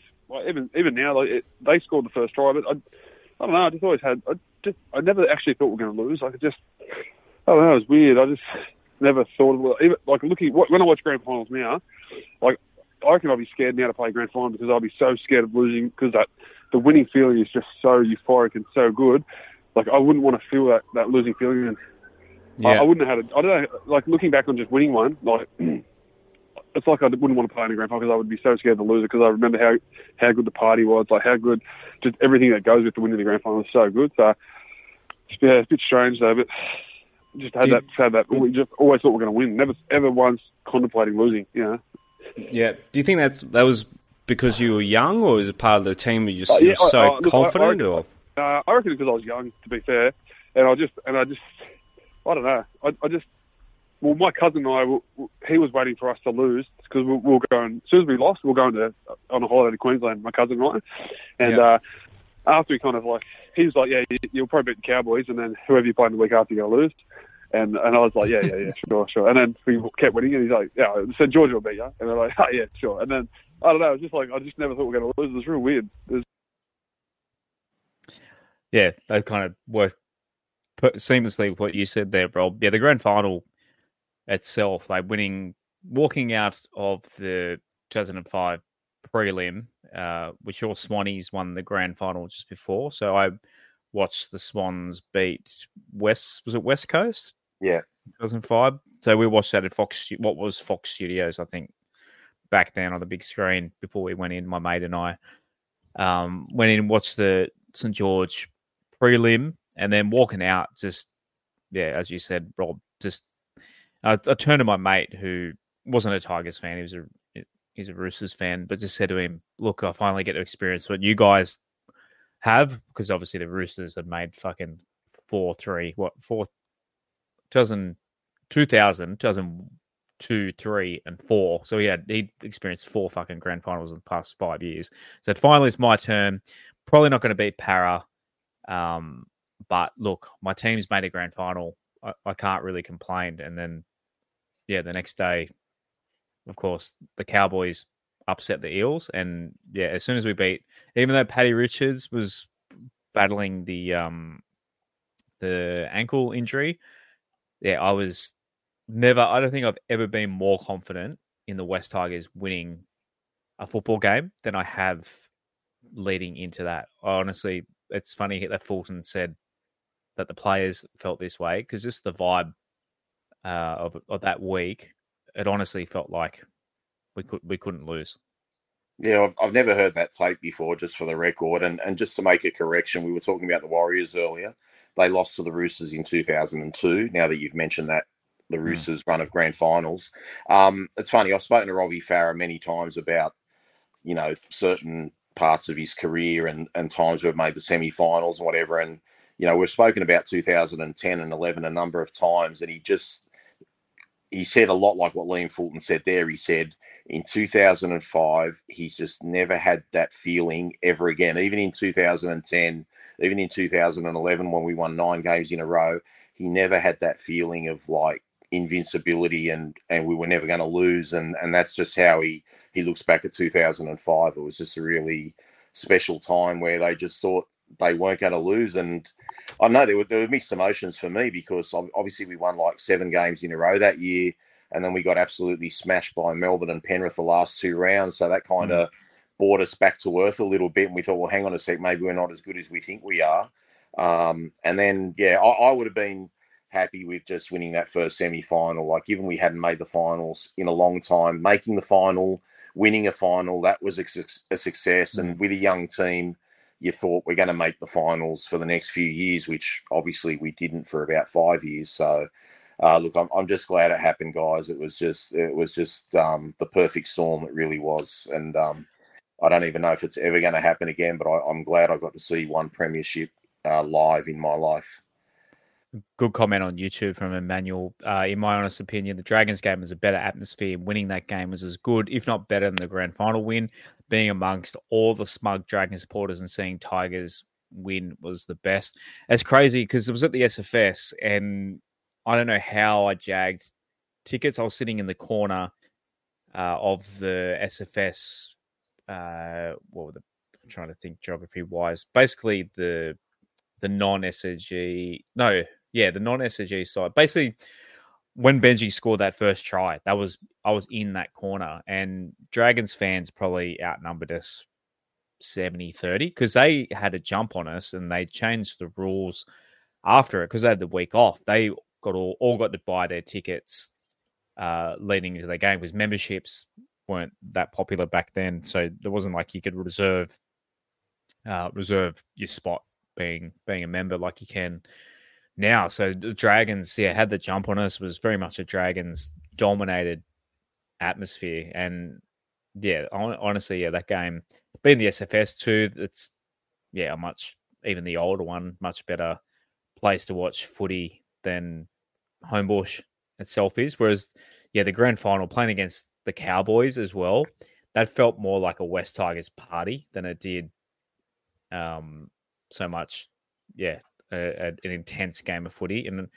even even now, like, it, they scored the first try, but I, I don't know. I just always had. I just I never actually thought we were going to lose. Like it just, I don't know. It was weird. I just never thought of. Even like looking when I watch grand finals now, like I reckon I'd be scared now to play grand final because I'll be so scared of losing because that the winning feeling is just so euphoric and so good. Like I wouldn't want to feel that that losing feeling. And I, I wouldn't have had. A, I don't know. Like looking back on just winning one, like *clears throat* it's like I wouldn't want to play in a grand final because I would be so scared to lose it because I remember how how good the party was, like how good just everything that goes with the winning the grand final is so good. So yeah, it's a bit strange though, but just had Did- that had that we just always thought we are going to win. Never ever once contemplating losing. You know. Yeah. Do you think that's that was because you were young, or is it part of the team you just Uh, yeah, so I- I- look, I- confident, I- or Uh, I reckon because I was young, to be fair, and I just and I just I don't know. I, I just well, my cousin and I, he was waiting for us to lose because we'll go and As soon as we lost, we were going to on a holiday to Queensland. My cousin and I, and Yeah. uh, after we kind of like, he was like, "Yeah, you, you'll probably beat the Cowboys, and then whoever you play in the week after, you're gonna lose." And and I was like, "Yeah, yeah, yeah, *laughs* sure, sure." And then we kept winning, and he's like, "Yeah," St George will beat you, and they're like, "Oh *laughs* yeah, sure." And then I don't know. Just like I just never thought we were gonna lose. It was real weird. It yeah, they kind of work put seamlessly with what you said there, Rob. Yeah, the grand final itself, like winning, walking out of the 2005 prelim, uh, which your Swannies won the grand final just before. So I watched the Swans beat West, was it West Coast? Yeah. 2005. So we watched that at Fox, what was Fox Studios, I think, back then on the big screen before we went in, my mate and I um, went in and watched the St George prelim, and then walking out, just yeah, as you said, Rob, just I, I turned to my mate who wasn't a Tigers fan; he was a he's a Roosters fan, but just said to him, "Look, I finally get to experience what you guys have because obviously the Roosters have made fucking four, three, what four, 2000, 2000, 2002, three, and four. So he had he experienced four fucking grand finals in the past five years. So finally, it's my turn. Probably not going to beat Para, um, but look, my team's made a grand final. I, I can't really complain. And then, yeah, the next day, of course, the Cowboys upset the Eels, and yeah, as soon as we beat, even though Paddy Richards was battling the um the ankle injury, yeah, I was never. I don't think I've ever been more confident in the West Tigers winning a football game than I have leading into that. Honestly, it's funny that Fulton said that the players felt this way because just the vibe uh, of of that week, it honestly felt like we could we couldn't lose. Yeah, I've, I've never heard that tape before. Just for the record, and and just to make a correction, we were talking about the Warriors earlier. They lost to the Roosters in 2002. Now that you've mentioned that, the hmm. Roosters' mm. run of grand finals. Um, it's funny. I've spoken to Robbie Farah many times about, you know, certain parts of his career and and times we've made the semi-finals and whatever. And you know, we've spoken about 2010 and 11 a number of times, and he just he said a lot like what Liam Fulton said there. He said in 2005, he's just never had that feeling ever again. Even in 2010, even in 2011, when we won nine games in a row, he never had that feeling of like invincibility and and we were never going to lose. And and that's just how he he looks back at 2005. It was just a really special time where they just thought they weren't going to lose. And I know there were, there were mixed emotions for me because obviously we won like seven games in a row that year and then we got absolutely smashed by Melbourne and Penrith the last two rounds. So that kind of mm. Brought us back to earth a little bit, and we thought, well, hang on a sec, maybe we're not as good as we think we are. Um, and then, yeah, I, I, would have been happy with just winning that first semi final. Like, given we hadn't made the finals in a long time, making the final, winning a final, that was a, a success. Mm. And with a young team, you thought we're going to make the finals for the next few years, which obviously we didn't for about five years. So, uh, look, I'm, I'm just glad it happened, guys. It was just it was just um, the perfect storm. It really was, and um, I don't even know if it's ever going to happen again. But I, am glad I got to see one premiership uh, live in my life. Good comment on YouTube from Emmanuel. Uh, in my honest opinion, the Dragons game was a better atmosphere. Winning that game was as good, if not better, than the grand final win. Being amongst all the smug Dragon supporters and seeing Tigers win was the best. It's crazy because it was at the SFS and I don't know how I jagged tickets. I was sitting in the corner uh, of the SFS. Uh, what were the, I'm trying to think geography wise. Basically, the the non SG. No, yeah, the non SG side. Basically, when Benji scored that first try, that was I was in that corner, and Dragons fans probably outnumbered us 70 30 because they had a jump on us and they changed the rules after it because they had the week off. They got all, all got to buy their tickets uh, leading into the game because memberships weren't that popular back then. So there wasn't like you could reserve uh, reserve your spot being being a member like you can now. So the Dragons, yeah, had the jump on us. Was very much a Dragons dominated atmosphere, and yeah, honestly, yeah, that game being the SFS too. It's yeah, a much even the older one, much better place to watch footy than Homebush itself is. Whereas, yeah, the grand final playing against the Cowboys as well, that felt more like a West Tigers party than it did um, so much, yeah, a, a, an intense game of footy. And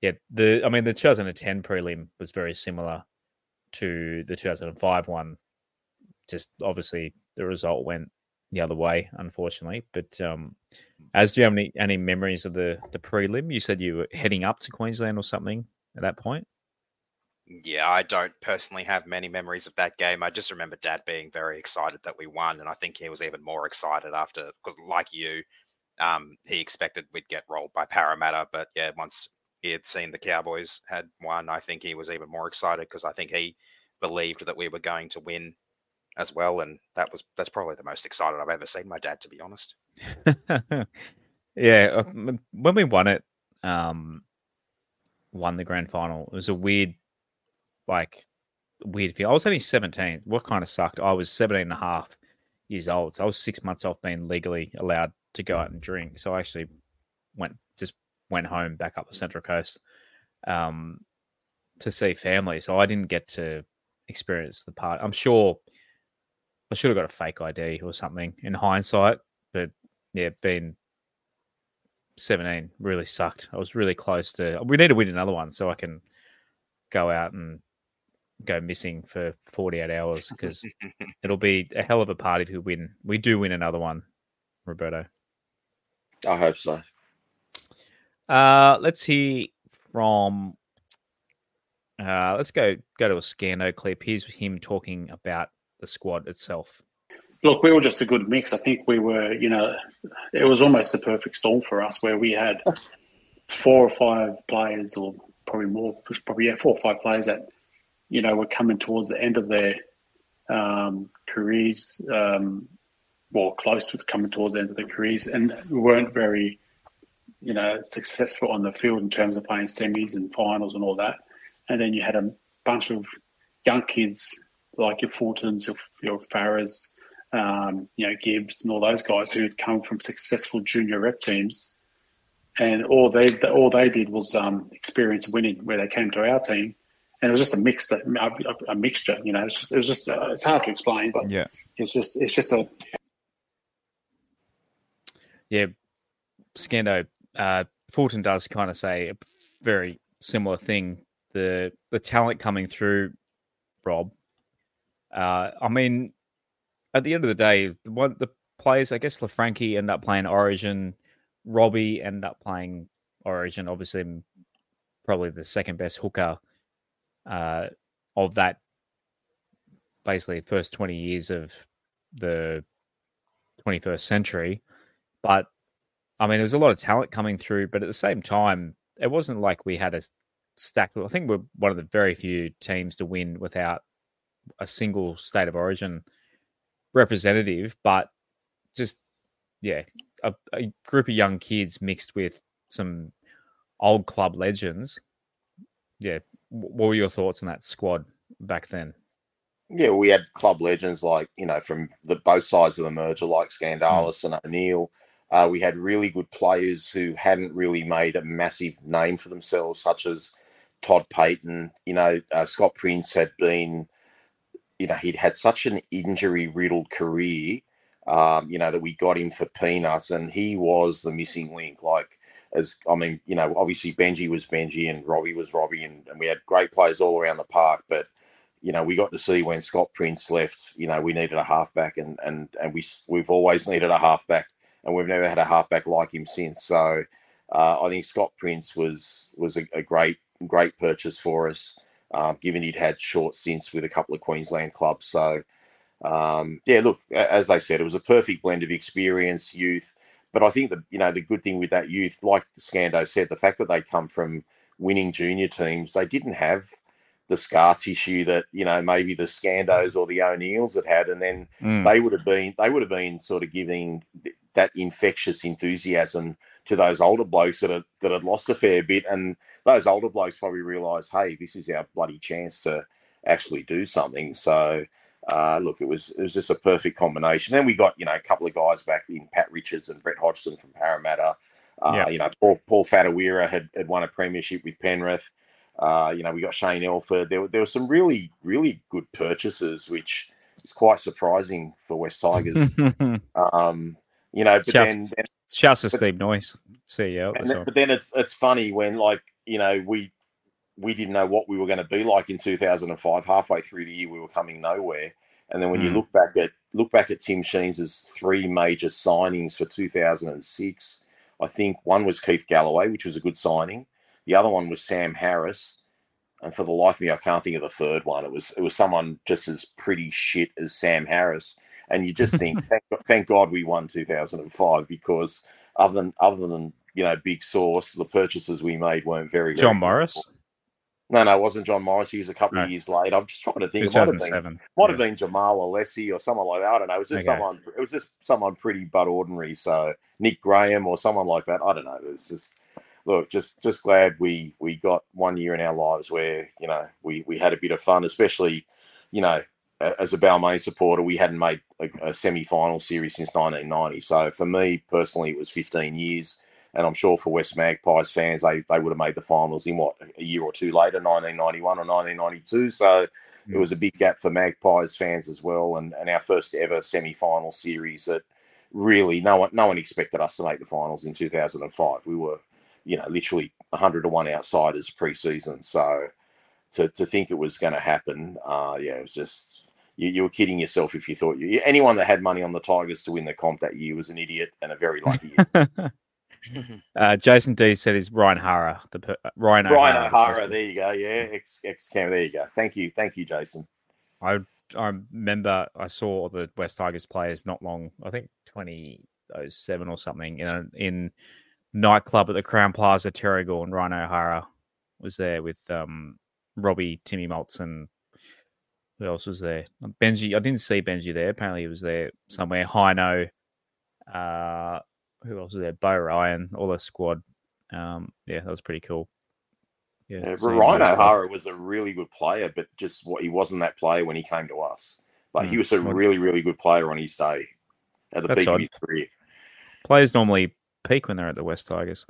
yeah, the I mean, the 2010 prelim was very similar to the 2005 one. Just obviously the result went the other way, unfortunately. But um, as do you have any, any memories of the the prelim? You said you were heading up to Queensland or something at that point. Yeah, I don't personally have many memories of that game. I just remember Dad being very excited that we won, and I think he was even more excited after, because like you, um, he expected we'd get rolled by Parramatta. But yeah, once he had seen the Cowboys had won, I think he was even more excited because I think he believed that we were going to win as well, and that was that's probably the most excited I've ever seen my dad, to be honest. *laughs* yeah, uh, when we won it, um, won the grand final, it was a weird, like, weird feel. I was only seventeen. What kind of sucked? I was 17 and a half years old, so I was six months off being legally allowed to go out and drink. So I actually went just went home back up the Central Coast um, to see family. So I didn't get to experience the part. I'm sure I should have got a fake ID or something in hindsight, but yeah, being 17 really sucked. I was really close to. We need to win another one so I can go out and go missing for 48 hours because *laughs* it'll be a hell of a party to win. We do win another one, Roberto. I hope so. Uh, let's hear from. Uh, let's go go to a Scando clip. Here's him talking about the squad itself. Look, we were just a good mix. I think we were, you know, it was almost the perfect storm for us where we had *laughs* four or five players, or probably more, probably yeah, four or five players that, you know, were coming towards the end of their um, careers, um, well, close to coming towards the end of their careers, and weren't very, you know, successful on the field in terms of playing semis and finals and all that. And then you had a bunch of young kids like your Fultons, your, your Farahs, um, you know, Gibbs and all those guys who had come from successful junior rep teams. And all they all they did was um, experience winning where they came to our team, and it was just a mix, a, a mixture. You know, it's just it was just uh, it's hard to explain, but yeah, it's just it's just a yeah. Scando uh, Fulton does kind of say a very similar thing. The the talent coming through, Rob. Uh, I mean, at the end of the day, the one the players, I guess, Laffranchi end up playing Origin. Robbie end up playing Origin. Obviously, probably the second best hooker uh, of that. Basically, first twenty years of the twenty first century, but I mean, there was a lot of talent coming through. But at the same time, it wasn't like we had a stacked. I think we're one of the very few teams to win without a single state of origin representative, but just yeah, a, a, group of young kids mixed with some old club legends. Yeah, what were your thoughts on that squad back then? Yeah, we had club legends like you know from the both sides of the merger, like Skandalis mm. and O'Neill. Uh, we had really good players who hadn't really made a massive name for themselves, such as Todd Payten. You know, uh, Scott Prince had been you know, he'd had such an injury riddled career, um, you know, that we got him for peanuts and he was the missing link. Like, as I mean, you know, obviously Benji was Benji and Robbie was Robbie, and, and we had great players all around the park. But, you know, we got to see when Scott Prince left, you know, we needed a halfback and, and, and we, we've always needed a halfback and we've never had a halfback like him since. So, uh, I think Scott Prince was was a, a great great purchase for us um, given he'd had short stints with a couple of Queensland clubs. So, um, yeah, look, as I said, it was a perfect blend of experience, youth. But I think that you know the good thing with that youth, like Scando said, the fact that they come from winning junior teams, they didn't have the scar tissue that you know maybe the Scandos or the O'Neills had had, and then mm. they would have been they would have been sort of giving that infectious enthusiasm to those older blokes that had, that had lost a fair bit, and those older blokes probably realised, hey, this is our bloody chance to actually do something. So, uh, look, it was it was just a perfect combination. Then we got you know a couple of guys back in Pat Richards and Brett Hodgson from Parramatta. Uh, yeah. You know, Paul, Paul Whatuira had, had won a premiership with Penrith. Uh, you know, we got Shane Elford. There, were there were some really, really good purchases, which is quite surprising for West Tigers. *laughs* um, you know, but shouts, then, then shouts to Steve Noyce, CEO. Then, but then it's it's funny when like you know we we didn't know what we were going to be like in 2005. Halfway through the year, we were coming nowhere, and then when mm. you hmm. look back at look back at Tim Sheens' three major signings for 2006, I think one was Keith Galloway, which was a good signing. The other one was Sam Harris, and for the life of me, I can't think of the third one. It was it was someone just as pretty shit as Sam Harris and you just think, *laughs* thank, thank God we won 2005 because other than other than you know big source, the purchases we made weren't very. John Morris. No, no, it wasn't John Morris. He was a couple no. of years late. I'm just trying to think. It might have been, might yeah. have been Jamal Alessi or someone like that. I don't know. It was just okay. someone. It was just someone pretty but ordinary. So Nick Graham or someone like that. I don't know. It was just look, just just glad we we got one year in our lives where you know we we had a bit of fun, especially you know as a Balmain supporter, we hadn't made a, a semi-final series since 1990. So for me personally, it was 15 years. And I'm sure for West Magpies fans, they, they would have made the finals in what a year or two later, 1991 or 1992. So it was a big gap for Magpies fans as well, and, and our first ever semi final series that really no one no one expected us to make the finals in 2005. We were, you know, literally 100 to one outsiders pre-season. So to, to think it was going to happen, uh, yeah, it was just you, you were kidding yourself if you thought you anyone that had money on the Tigers to win the comp that year was an idiot and a very lucky. *laughs* *laughs* uh, Jason D said is Ryan Hara, the per- uh, Ryan Ryan O'Hara. There you go. Yeah, ex ex cam. There you go. Thank you, thank you, Jason. I I remember I saw the West Tigers players not long, I think 2007 or something, in in nightclub at the Crowne Plaza, Terrigal, and Ryan O'Hara was there with um, Robbie, Timmy Maltz, and who else was there? Benji. I didn't see Benji there. Apparently, he was there somewhere. Hino. Uh, who else was there? Bo Ryan, all the squad. Um, yeah, that was pretty cool. Yeah, see Ryan there as well. O'Hara was a really good player, but just what he wasn't that player when he came to us. Like he Mm. was a really, really good player on his day at the That's peak odd. of his career. Players normally peak when they're at the West Tigers.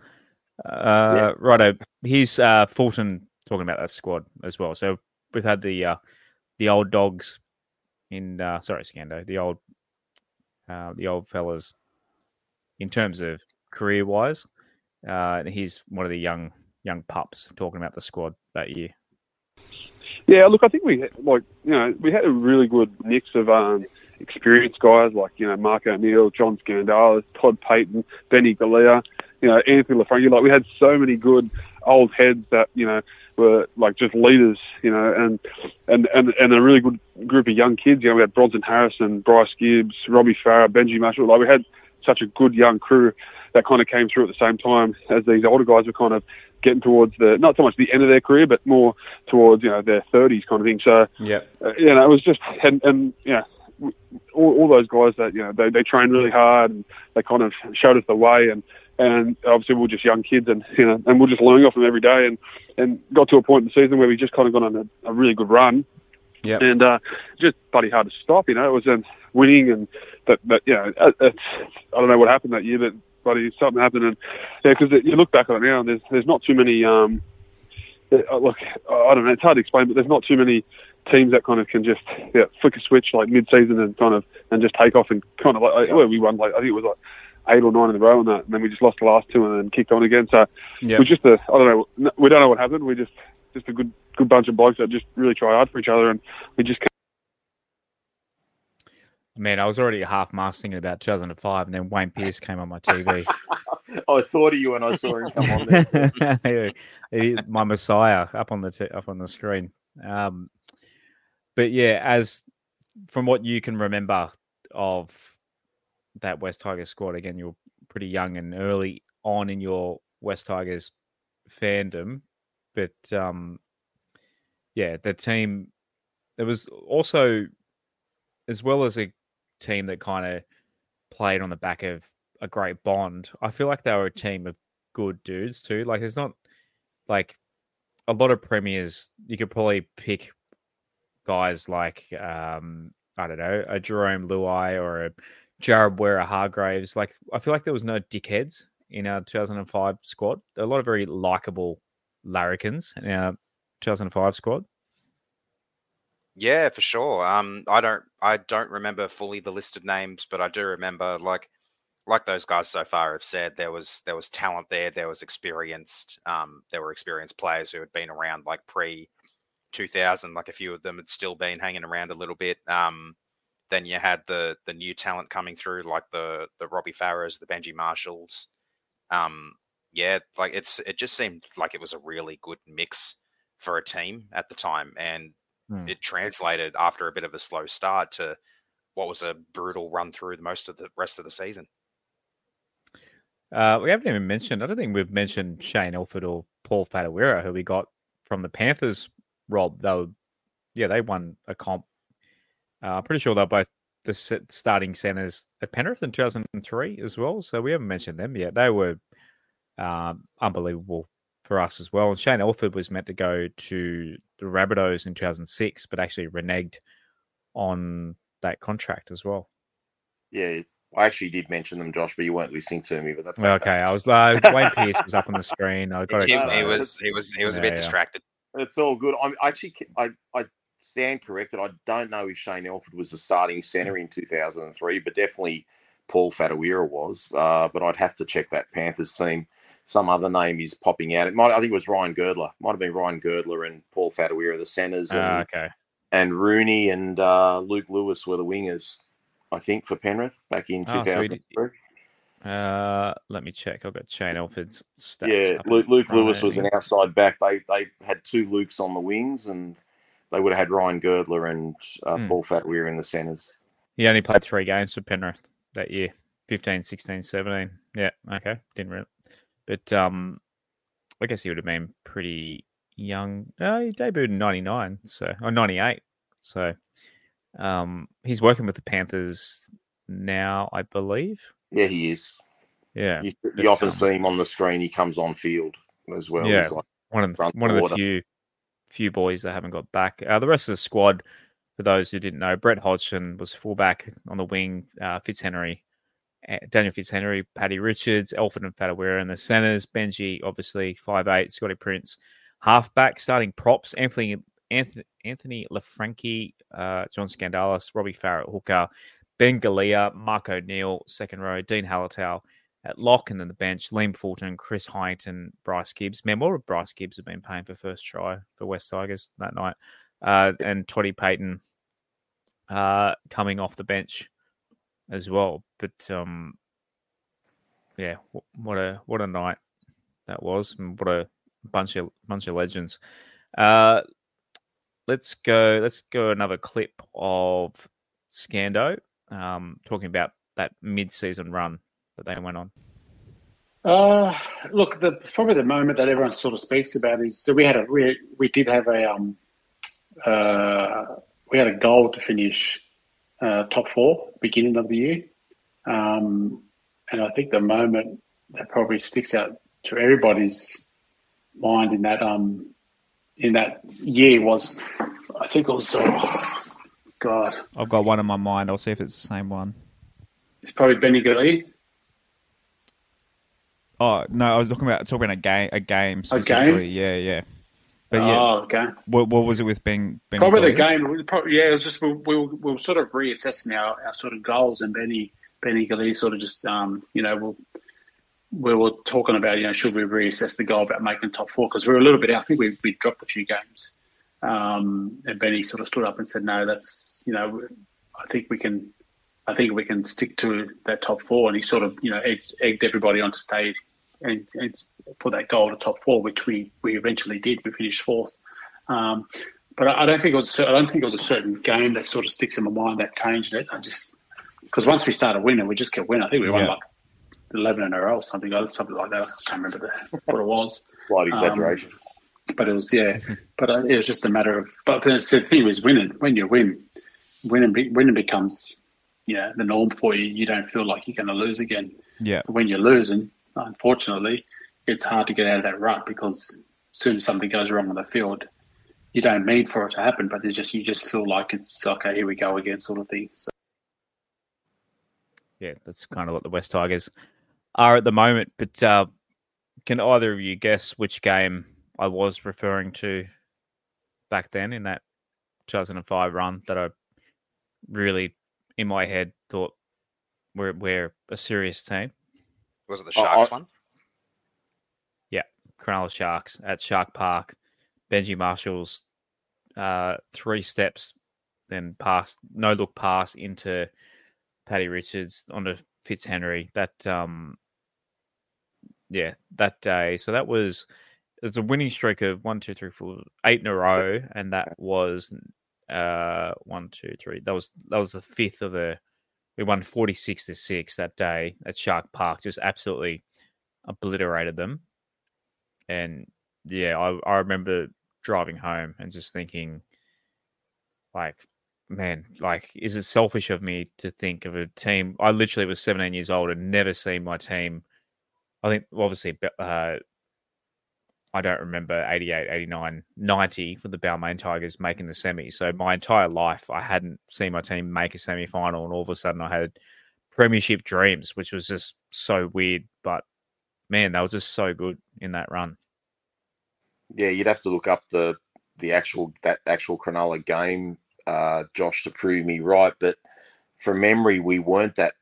Uh, Righto. Here's uh, Fulton talking about that squad as well. So we've had the uh, the old dogs in uh, sorry Scando, the old uh, the old fellas in terms of career wise. Uh, he's one of the young young pups talking about the squad that year. Yeah, look, I think we like you know we had a really good mix of um, experienced guys like you know Mark O'Neill, John Skandalis, Todd Payten, Benny Galea, you know Anthony Laffranchi. Like we had so many good old heads that you know were like just leaders, you know, and and and and a really good group of young kids. You know, we had Bronson Harrison, Bryce Gibbs, Robbie Farah, Benji Marshall. Like we had such a good young crew that kind of came through at the same time as these older guys were kind of getting towards the not so much the end of their career, but more towards you know their thirties kind of thing. So yeah, uh, you know, it was just and and yeah, all, all those guys that you know they they trained really hard and they kind of showed us the way and and obviously we're just young kids and you know and we're just learning off them every day and and got to a point in the season where we just kind of got on a, a really good run. yeah And uh, just bloody hard to stop, you know. It was um, winning, and that, that you know, it's, I don't know what happened that year, but bloody something happened, and yeah, because you look back on it now, and there's there's not too many. Um, uh, look, I don't know. It's hard to explain, but there's not too many teams that kind of can just yeah, flick a switch like mid-season and kind of and just take off and kind of like well, we won like I think it was like eight or nine in a row and that, and then we just lost the last two and then kicked on again. So Yep. we're just a I don't know. We don't know what happened. We just just a good good bunch of blokes that just really try hard for each other, and we just Man, I was already half mast thinking about 2005, and then Wayne Pearce came on my TV. *laughs* I thought of you when I saw him come on there. *laughs* My Messiah up on the t- up on the screen. Um, but yeah, as from what you can remember of that West Tigers squad, again, you're pretty young and early on in your West Tigers fandom, but um, yeah, the team. There was also, as well as a team that kind of played on the back of a great bond. I feel like they were a team of good dudes too. Like there's not like a lot of premiers. You could probably pick guys like um I don't know a Jerome Luai or a Jared Waerea-Hargreaves. Like I feel like there was no dickheads in our 2005 squad. A lot of very likable larrikins in our 2005 squad. Yeah, for sure. Um, I don't, I don't remember fully the listed names, but I do remember like, like those guys so far have said, there was there was talent there, there was experienced, um, there were experienced players who had been around like pre 2000. Like a few of them had still been hanging around a little bit. Um, then you had the the new talent coming through, like the the Robbie Farahs, the Benji Marshalls. Um, yeah, like it's it just seemed like it was a really good mix for a team at the time, and Hmm. it translated after a bit of a slow start to what was a brutal run through most of the rest of the season. Uh, we haven't even mentioned. I don't think we've mentioned Shane Elford or Paul Whatuira, who we got from the Panthers. Rob, they were, yeah, they won a comp. Uh, I'm pretty sure they're both the starting centers at Penrith in 2003 as well. So we haven't mentioned them yet. They were um, unbelievable for us as well. And Shane Elford was meant to go to the Rabbitohs in 2006, but actually reneged on that contract as well. Yeah, I actually did mention them, Josh, but you weren't listening to me. But that's okay. okay, I was uh, Wayne Pearce was up on the screen. I got He, excited. he was he was he was a bit yeah. distracted. It's all good. I'm actually I, I stand corrected. I don't know if Shane Elford was the starting centre in 2003, but definitely Paul Whatuira was. Uh, but I'd have to check that Panthers team. Some other name is popping out. It might I think it was Ryan Girdler. Might have been Ryan Girdler and Paul Whatuira the centres, and, Ah, okay. and Rooney and uh, Luke Lewis were the wingers. I think for Penrith back in Oh, so did- 2003. Uh, let me check. I've got Shane Elford's stats. Yeah, Luke, Luke Lewis was an outside back. They they had two Lukes on the wings, and they would have had Ryan Girdler and uh, Hmm. Paul Whatuira in the centres. He only played three games for Penrith that year 15, 16, 17. Yeah, okay. Didn't really. But um, I guess he would have been pretty young. No, he debuted in 99, so, or 98. So um, he's working with the Panthers now, I believe. Yeah, he is. Yeah. You, but, you often um, see him on the screen. He comes on field as well. Yeah. Like, one of the, one of the few few boys that haven't got back. Uh, the rest of the squad, for those who didn't know, Brett Hodgson was fullback on the wing. Uh, Fitzhenry, uh, Daniel Fitzhenry, Paddy Richards, Elford and Whatuira in the centres. Benji, obviously five eight. Scotty Prince, halfback. Starting props: Anthony Anthony, Anthony Laffranchi, uh, John Skandalis, Robbie Farrett, hooker. Ben Galea, Mark O'Neill, second row, Dene Halatau at lock, and then the bench, Liam Fulton, Chris Heighington, Bryce Gibbs. Man, what would Bryce Gibbs have been paying for first try for West Tigers that night? Uh, and Toddy Payten uh, coming off the bench as well. But um, yeah, what a what a night that was, and what a bunch of bunch of legends. Uh, let's go. Let's go another clip of Scando um, talking about that mid-season run that they went on. Uh, look, the probably the moment that everyone sort of speaks about is so we had a we, we did have a um uh we had a goal to finish uh, top four beginning of the year, um, and I think the moment that probably sticks out to everybody's mind in that um in that year was I think it was oh, God I've got one in my mind. I'll see if it's the same one. it's probably Benny Galea. Oh no, I was talking about talking about a game. A game A specifically. Yeah, yeah. But yeah, Oh, okay. what, what was it with Ben? ben Probably the game. Probably, yeah, it was just we, we, were- we were sort of reassessing our, our sort of goals, and Benny Benny Galea sort of just um, you know we'll, we were talking about you know should we reassess the goal about making top four because we were a little bit out. I think we we dropped a few games, um, and Benny sort of stood up and said no, that's you know I think we can I think we can stick to that top four, and he sort of you know egged, egged everybody on to stay and, and put that goal to top four, which we, we eventually did. We finished fourth. Um, but I I don't think it was. I don't think it was a certain game that sort of sticks in my mind that changed it. I just because once we started winning, we just kept winning. I think we won Yeah. like eleven in a row, or something, something like that. I can't remember the, what it was, Slight exaggeration. but it was yeah. but uh, it was just a matter of. But the thing was winning. When you win, winning winning becomes you know the norm for you. You don't feel like you're going to lose again. Yeah, But when you're losing, unfortunately, it's hard to get out of that rut because as soon as something goes wrong on the field, you don't mean for it to happen, but just you just feel like it's okay, here we go again, sort of thing. So Yeah, that's kind of what the West Tigers are at the moment. But uh, can either of you guess which game I was referring to back then in that 2005 run that I really, in my head, thought we're we're a serious team? Was it the Oh, Sharks I- one? Yeah, Cronulla Sharks at Shark Park. Benji Marshall's uh, three steps, then pass, no look pass into Paddy Richards onto Fitzhenry. That um, yeah, that day. So that was it's a winning streak of one, two, three, four, eight in a row, and that was uh one, two, three. That was that was the fifth of the. We won forty six to six that day at Shark Park. Just absolutely obliterated them. And yeah, I, I remember driving home and just thinking, like, man, like, is it selfish of me to think of a team? I literally was 17 years old and never seen my team. I think, obviously, uh, I don't remember 88, 89, 90 for the Balmain Tigers making the semi. So my entire life, I hadn't seen my team make a semi final, and all of a sudden, I had premiership dreams, which was just so weird. But man, they were just so good in that run. Yeah, you'd have to look up the the actual that actual Cronulla game, uh, Josh, to prove me right. But from memory, we weren't that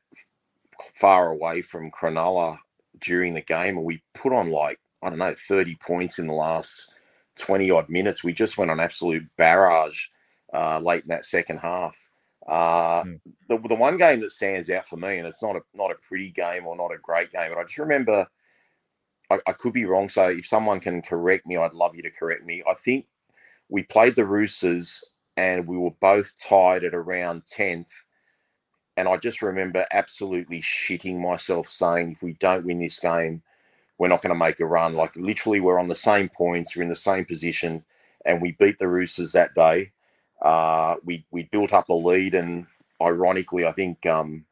far away from Cronulla during the game, and we put on like I don't know thirty points in the last twenty odd minutes. We just went on absolute barrage uh, late in that second half. Uh, Mm. the, the one game that stands out for me, and it's not a not a pretty game or not a great game, but I just remember I, I could be wrong. So if someone can correct me, I'd love you to correct me. I think we played the Roosters and we were both tied at around tenth. And I just remember absolutely shitting myself saying, if we don't win this game, we're not going to make a run. Like literally, we're on the same points, we're in the same position, and we beat the Roosters that day. Uh, we we built up a lead, and ironically, I think um,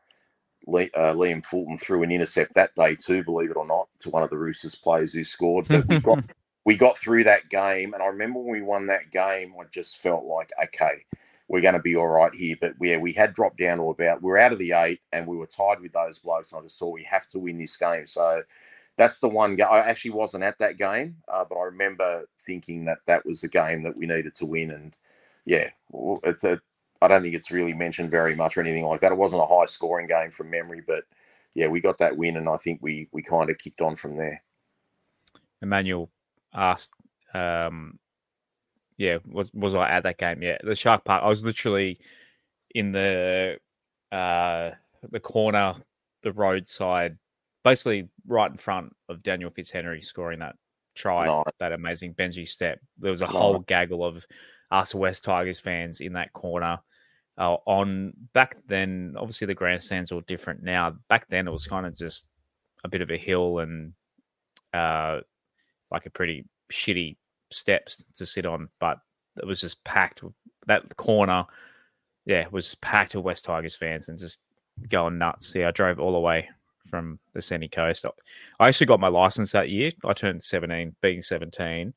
Lee, uh, Liam Fulton threw an intercept that day too. Believe it or not, to one of the Roosters players who scored. But we got *laughs* we got through that game, and I remember when we won that game, I just felt like okay, we're going to be all right here. But yeah, we had dropped down to about we are out of the eight, and we were tied with those blokes. And I just thought we have to win this game. So that's the one. Ga- I actually wasn't at that game, uh, but I remember thinking that that was the game that we needed to win. And yeah, it's a. I don't think it's really mentioned very much or anything like that. It wasn't a high scoring game from memory, but yeah, we got that win, and I think we we kind of kicked on from there. Emmanuel asked, um, "Yeah, was was I at that game? Yeah, the Shark Park. I was literally in the uh, the corner, the roadside, basically right in front of Daniel Fitzhenry scoring that try, Nice. that amazing Benji step. There was a Nice. whole gaggle of us West Tigers fans in that corner. Uh, on back then, obviously the grandstands were different now. Back then, it was kind of just a bit of a hill and uh, like a pretty shitty steps to sit on, but it was just packed. That corner, yeah, was packed with West Tigers fans and just going nuts. Yeah, I drove all the way from the Sunny Coast. I actually got my license that year. I turned 17, being 17.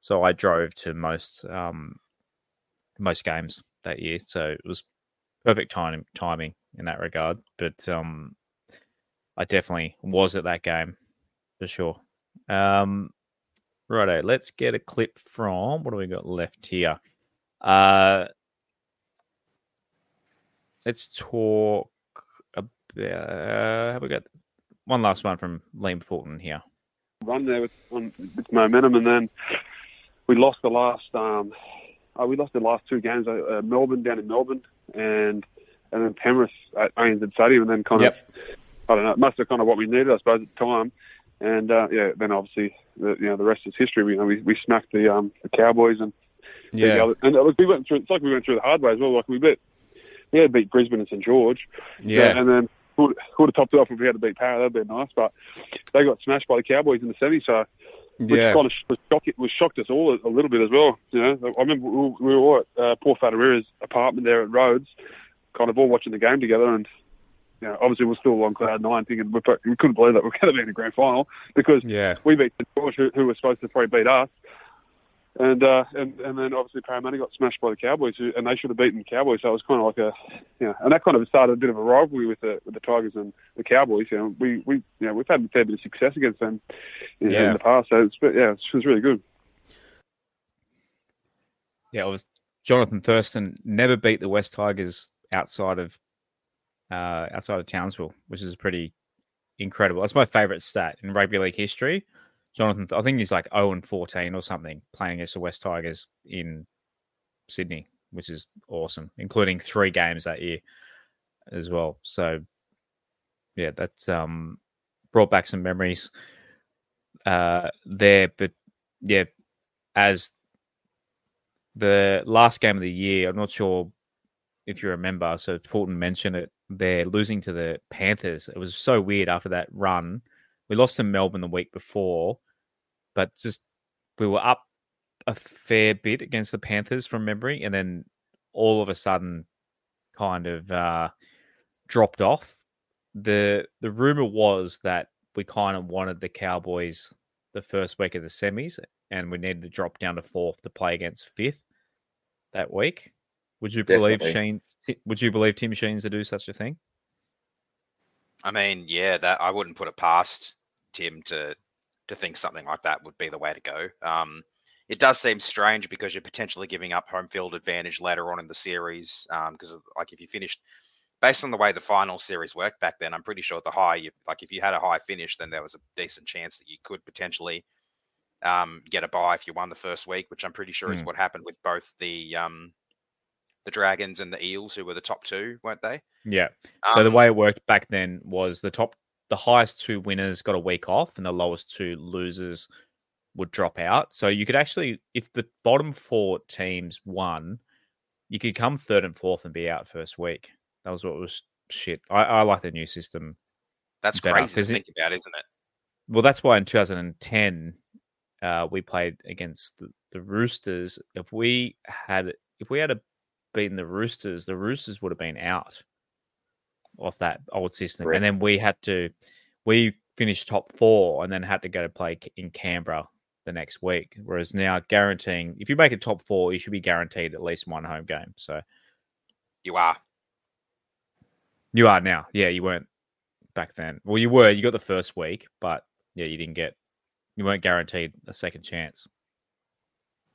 So I drove to most um, most games that year. So it was perfect time, timing in that regard. But um, I definitely was at that game for sure. Um, righto, let's get a clip from what do we got left here? Uh, let's talk about. Have we got one last one from Liam Fulton here? run there with, on, with momentum, and then we lost the last. Um, oh, we lost the last two games. Uh, uh, Melbourne down in Melbourne, and and then Penrith at ANZ Stadium, and then kind Yep. of I don't know. It must have kind of what we needed, I suppose, at the time. And uh, yeah, then obviously the, you know the rest is history. We you know we, we smacked the um, the Cowboys and the other, and uh, look, we went through. It's like we went through the hard way as well. Like we beat we had beat Brisbane and St George. Yeah. and then would would have topped it off if we had to beat Para. That'd been nice, but they got smashed by the Cowboys in the semi. So which Yeah. kind of was, shock, was shocked us all a, a little bit as well. You know, I remember we were- all at uh, Paul Whatuira's apartment there at Rhodes, kind of all watching the game together, and you know, obviously we're still on cloud nine, thinking we, we couldn't believe that we're going to be in the grand final because Yeah. we beat the George, who, who was supposed to probably beat us. And, uh, and and then obviously Parramatta got smashed by the Cowboys, who, and they should have beaten the Cowboys. So it was kind of like a, you know, and that kind of started a bit of a rivalry with the with the Tigers and the Cowboys. You know, we we you know we've had a fair bit of success against them you know, Yeah. in the past. So it's yeah, it was really good. Yeah, it was Jonathan Thurston never beat the West Tigers outside of uh, outside of Townsville, which is pretty incredible. That's my favorite stat in rugby league history. Jonathan, I think he's like 0 and 14 or something playing against the West Tigers in Sydney, which is awesome, including three games that year as well. So, yeah, that's um, brought back some memories uh, there. But yeah, as the last game of the year, I'm not sure if you remember. So Fulton mentioned it. They're losing to the Panthers. It was so weird after that run. We lost to Melbourne the week before, but just we were up a fair bit against the Panthers from memory, and then all of a sudden, kind of uh, dropped off. the The rumor was that we kind of wanted the Cowboys the first week of the semis, and we needed to drop down to fourth to play against fifth that week. Would you believe Definitely. Sheen? Would you believe Tim Sheens to do such a thing? I mean, yeah, that I wouldn't put it past Tim to to think something like that would be the way to go. Um, it does seem strange because you're potentially giving up home field advantage later on in the series. Because, like, if you finished based on the way the final series worked back then, I'm pretty sure the high, you, like, if you had a high finish, then there was a decent chance that you could potentially um, get a buy if you won the first week, which I'm pretty sure is Mm. what happened with both the um, the Dragons and the Eels, who were the top two, weren't they? Yeah. So the Um, way it worked back then was the top, the highest two winners got a week off, and the lowest two losers would drop out. So you could actually, if the bottom four teams won, you could come third and fourth and be out first week. That was what was shit. I, I like the new system. that's better, crazy to it- think about, isn't it? Well, that's why in 2010 uh, we played against the, the Roosters. If we had, if we had a beaten the Roosters, the Roosters would have been out of that old system, Correct. and then we had to, we finished top four, and then had to go to play in Canberra the next week. Whereas now, guaranteeing if you make a top four, you should be guaranteed at least one home game. So You are. you are now, yeah. You weren't back then. Well, you were. You got the first week, but yeah, you didn't get. You weren't guaranteed a second chance.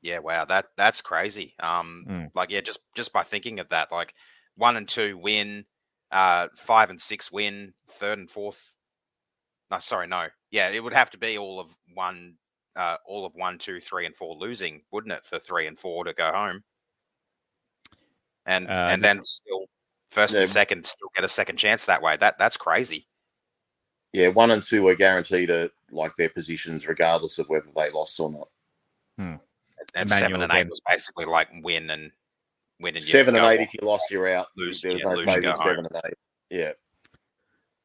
Yeah, wow, that that's crazy. Um, Mm. like yeah, just just by thinking of that, like one and two win, uh, five and six win, third and fourth. No, sorry, no. Yeah, it would have to be all of one, uh, all of one, two, three, and four losing, wouldn't it, for three and four to go home? And Uh, and just- then still first Yeah. and second still get a second chance that way. That that's crazy. Yeah, one and two are guaranteed at like their positions, regardless of whether they lost or not. And Emmanuel seven and eight again. was basically like win and win and Seven and eight. on. if you lost, you're out. Lose- there was yeah, no lose, you go favourite seven and eight. Yeah,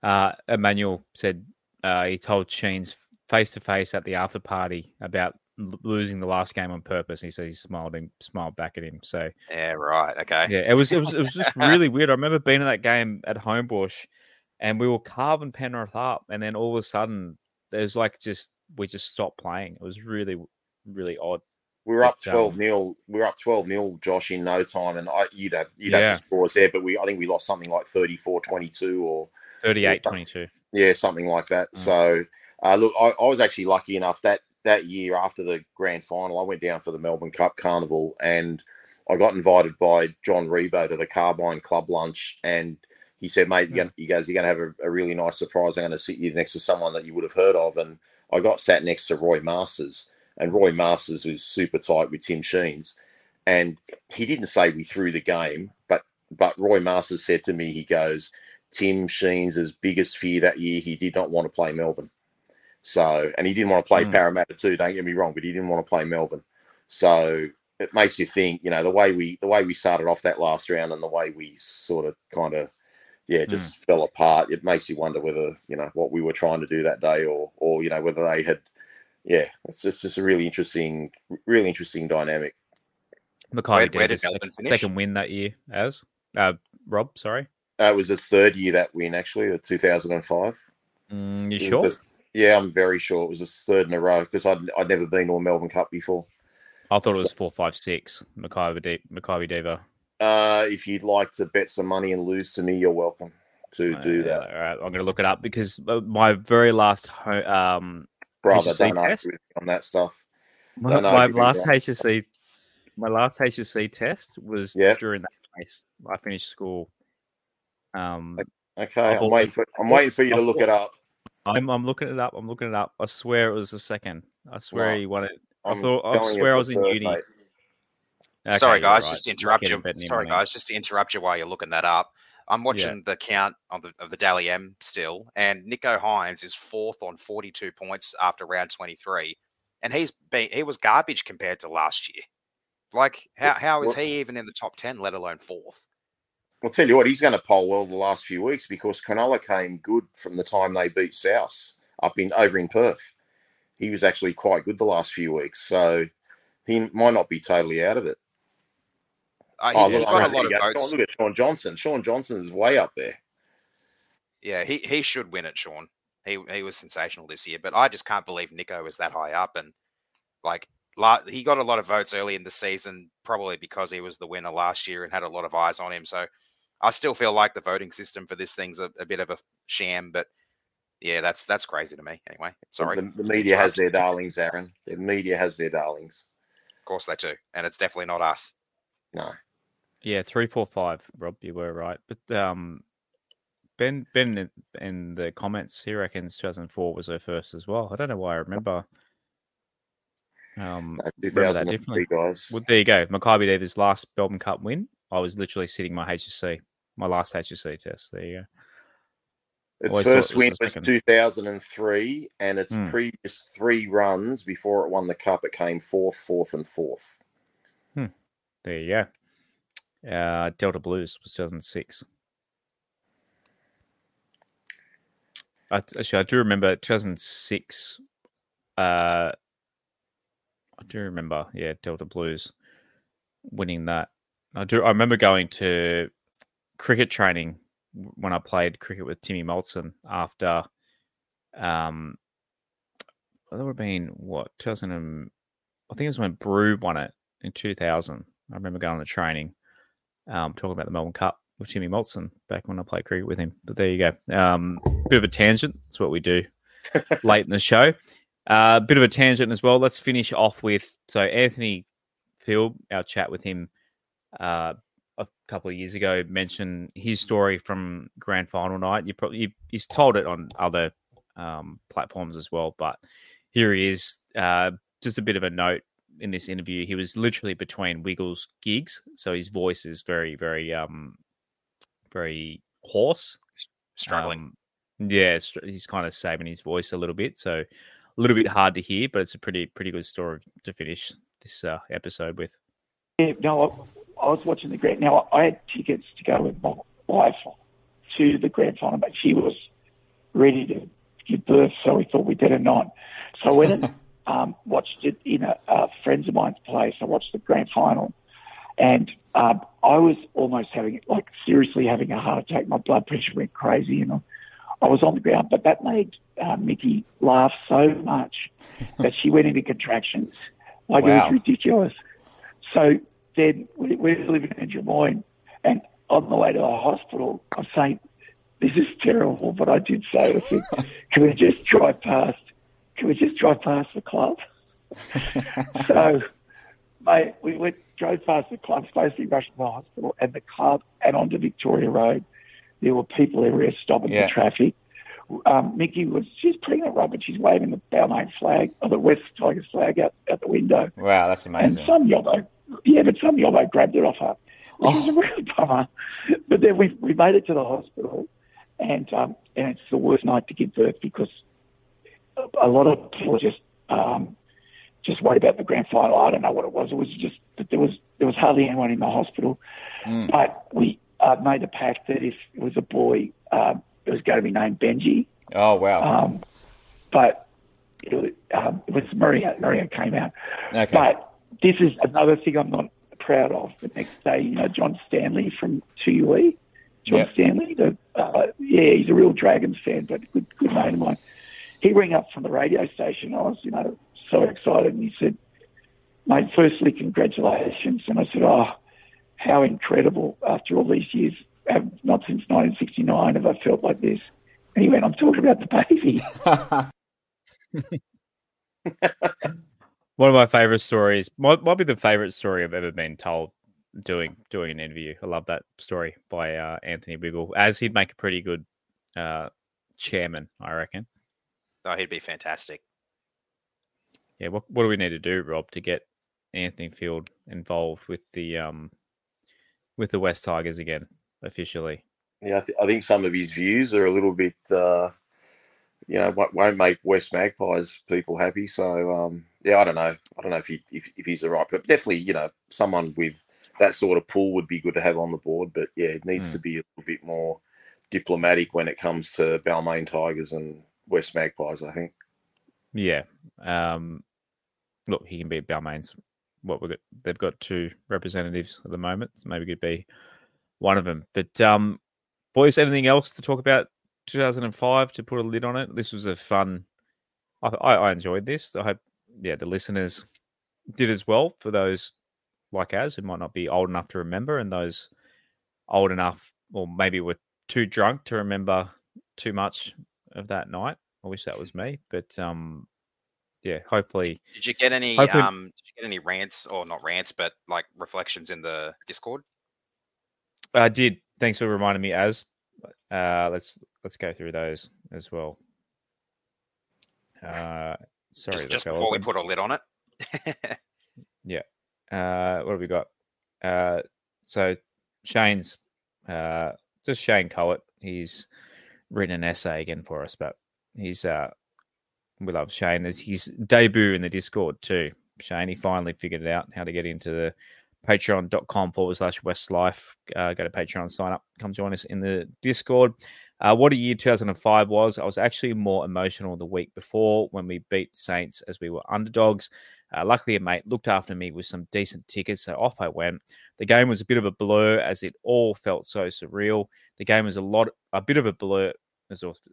Uh, Emmanuel said uh, he told Sheens face to face at the after party about l- losing the last game on purpose. He said he smiled him, smiled back at him. So Yeah, right. Okay. yeah, it was it was it was just really *laughs* weird. I remember being in that game at Homebush, and we were carving Penrith up, and then all of a sudden there's like just we just stopped playing. It was really really odd. We were up um, twelve 0 We were up twelve 0 Josh, in no time, and I, you'd have you'd Yeah. have the scores there, but we I think we lost something like 34-22 or 38-22. yeah, something like that. Mm. So uh, look, I, I was actually lucky enough that that year after the grand final, I went down for the Melbourne Cup Carnival, and I got invited by John Ribot to the Carbine Club lunch, and he said, "Mate, you he goes, you're going to have a, a really nice surprise. I'm going to sit you next to someone that you would have heard of." And I got sat next to Roy Masters, and Roy Masters was super tight with Tim Sheens, and he didn't say we threw the game, but but Roy Masters said to me, he goes, Tim Sheens' biggest fear that year, he did not want to play Melbourne. So, and he didn't want to play Hmm. Parramatta too. Don't get me wrong, but he didn't want to play Melbourne. So it makes you think, you know, the way we the way we started off that last round and the way we sort of kind of, yeah, just fell apart. It makes you wonder whether you know what we were trying to do that day, or or you know whether they had, yeah, it's just just a really interesting, really interesting dynamic. Makybe Where- did where did his Melbourne second, second win that year. As uh, Rob, sorry, Uh, it was his third year that win, actually, the 2005. mm, you It sure? his- yeah, I'm very sure it was his third in a row because I'd, I'd never been to a Melbourne Cup before. I thought it was four, five, six. Makybe De- Makybe Diva. Uh, if you'd like to bet some money and lose to me, you're welcome to do Uh, that, All right, I'm going to look it up because uh, my very last ho- um brother. HSC Don't test? on that stuff. my, my last me. HSC my last HSC test was Yeah. during that race. I finished school. Um, Okay, I've I'm waiting for I'm waiting for you to look it up. I'm I'm looking it up. I'm looking it up. I swear it was the second. I swear Well, he won it. I I'm thought I swear I was in third, uni. Okay, sorry, guys, right. just to interrupt you. Sorry, my guys, just to interrupt you while you're looking that up. I'm watching the count of the of the Dally M still, and Nicho Hynes is fourth on 42 points after round 23, and he's been he was garbage compared to last year. Like, how how is he even in the top 10, let alone fourth? I'll tell you what, he's going to poll well the last few weeks because Cronulla came good from the time they beat South up in over in Perth. He was actually quite good the last few weeks, so he might not be totally out of it. Uh, Oh, look, got a lot of votes. look at Shaun Johnson. Shaun Johnson is way up there. Yeah, he, he should win it, Shaun. He he was sensational this year, but I just can't believe Nicho was that high up. And like, la- he got a lot of votes early in the season, probably because he was the winner last year and had a lot of eyes on him. So I still feel like the voting system for this thing's a, a bit of a sham, but yeah, that's that's crazy to me. Anyway, sorry. The, the media has their darlings, Aaron. The media has their darlings. Of course they do, and it's definitely not us. No. Yeah, three, four, five. Rob, you were right, but um, Ben, Ben, in- the comments, he reckons 2004 was her first as well. I don't know why I remember. Um, No, remember that 2003, differently. guys. Well, there you go. Makybe Diva's last Melbourne Cup win. I was literally sitting my HSC, my last HSC test. There you go. Its Always first was win was 2003, and its Hmm. previous three runs before it won the cup, it came fourth, fourth, and fourth. There you go. Uh, Delta Blues was 2006. I, actually, I do remember 2006. Uh, I do remember, yeah, Delta Blues winning that. I do. I remember going to cricket training when I played cricket with Timmy Molson after. Um, that would have been what 2000. And, I think it was when Brew won it in 2000. I remember going to training, um, talking about the Melbourne Cup with Timmy Molson back when I played cricket with him. But there you go. Um, bit of a tangent. That's what we do *laughs* late in the show. A uh, bit of a tangent as well. Let's finish off with so Anthony Field, our chat with him uh, a couple of years ago, mentioned his story from grand final night. You probably you, he's told it on other um, platforms as well, but here he is. Uh, just a bit of a note in this interview. He was literally between Wiggles gigs, so his voice is very, very, um, very hoarse. Struggling. Um, yeah, he's kind of saving his voice a little bit, so a little bit hard to hear, but it's a pretty, pretty good story to finish this uh, episode with. Yeah, no, I, I was watching the grand. Now I had tickets to go with my wife to the grand final, but she was ready to give birth, so we thought we'd better not. So I went and *laughs* um, watched it in a, a friends of mine's place. I watched the grand final, and um, I was almost having, like, seriously having a heart attack. My blood pressure went crazy, and I, I was on the ground. But that made uh, Mickey laugh so much *laughs* that she went into contractions. Like it was ridiculous. So then we, we're living in Drummoyne, and on the way to the hospital, I'm saying, "This is terrible." But I did say, "I said, can we just drive past? Can we just drive past the club?" *laughs* so, mate, we went drove past the club, be rushing to the hospital, and the club, and onto Victoria Road. There were people everywhere stopping Yeah. the traffic. Um, Mickey was she's pregnant, right? But she's waving the Balmain flag or the West Tigers flag out, out the window. Wow, that's amazing. And some yobbo, yeah, but some yobbo grabbed it off her, which was a real bummer. But then we we made it to the hospital, and um, and it's the worst night to give birth because a, lot of people just um, just worried about the grand final. I don't know what it was. It was just that there was there was hardly anyone in the hospital, but we uh, made a pact that if it was a boy, um, it was going to be named Benji. Oh wow. Um, but it was, um, it was Maria. Maria came out. Okay. But this is another thing I'm not proud of. The next day, you know, John Stanley from 2UE, John Yep. Stanley, the, uh, yeah, he's a real Dragons fan, but good, good mate of mine. He rang up from the radio station. I was, you know, so excited. And he said, mate, firstly, congratulations. And I said, oh, how incredible after all these years. Not since 1969 have I felt like this. And he went, I'm talking about the baby. *laughs* *laughs* One of my favorite stories might, might be the favorite story I've ever been told doing doing an interview. I love that story by uh, Anthony Wiggle, as he'd make a pretty good uh, chairman, I reckon. Oh, he'd be fantastic. Yeah, what what do we need to do, Rob, to get Anthony Field involved with the um with the West Tigers again officially? Yeah, I, th- I think some of his views are a little bit, uh, you know, won't- won't make West Magpies people happy. So, um, yeah, I don't know. I don't know if he if, if he's the right, but definitely, you know, someone with that sort of pull would be good to have on the board. But yeah, it needs Hmm. to be a little bit more diplomatic when it comes to Balmain Tigers and West Magpies. I think. Yeah. Um, look, he can be Balmain's. What we got? They've got two representatives at the moment. So maybe could be one of them. But um, boys, anything else to talk about? 2005 to put a lid on it. This was a fun. I, I, I enjoyed this. I hope, yeah, the listeners did as well. For those like us who might not be old enough to remember, and those old enough or maybe we're too drunk to remember too much of that night. I wish that was me, but um, yeah, hopefully. Did you get any Hopefully- um did you get any rants or not rants, but like reflections in the Discord? I did. Thanks for reminding me. As uh, let's let's go through those as well. Uh, sorry, just just before we put a lid on it. *laughs* Yeah. Uh, what have we got? Uh, so Shane's uh, just Shane Coet. He's written an essay again for us, but he's uh, we love Shane. It's his debut in the Discord too. Shane, he finally figured it out how to get into the patreon.com forward slash Westlife. Uh, go to Patreon, sign up, come join us in the Discord. Uh, what a year 2005 was. I was actually more emotional the week before when we beat Saints as we were underdogs. Uh, luckily, a mate looked after me with some decent tickets, so off I went. The game was a bit of a blur as it all felt so surreal. The game was a lot, a bit of a blur.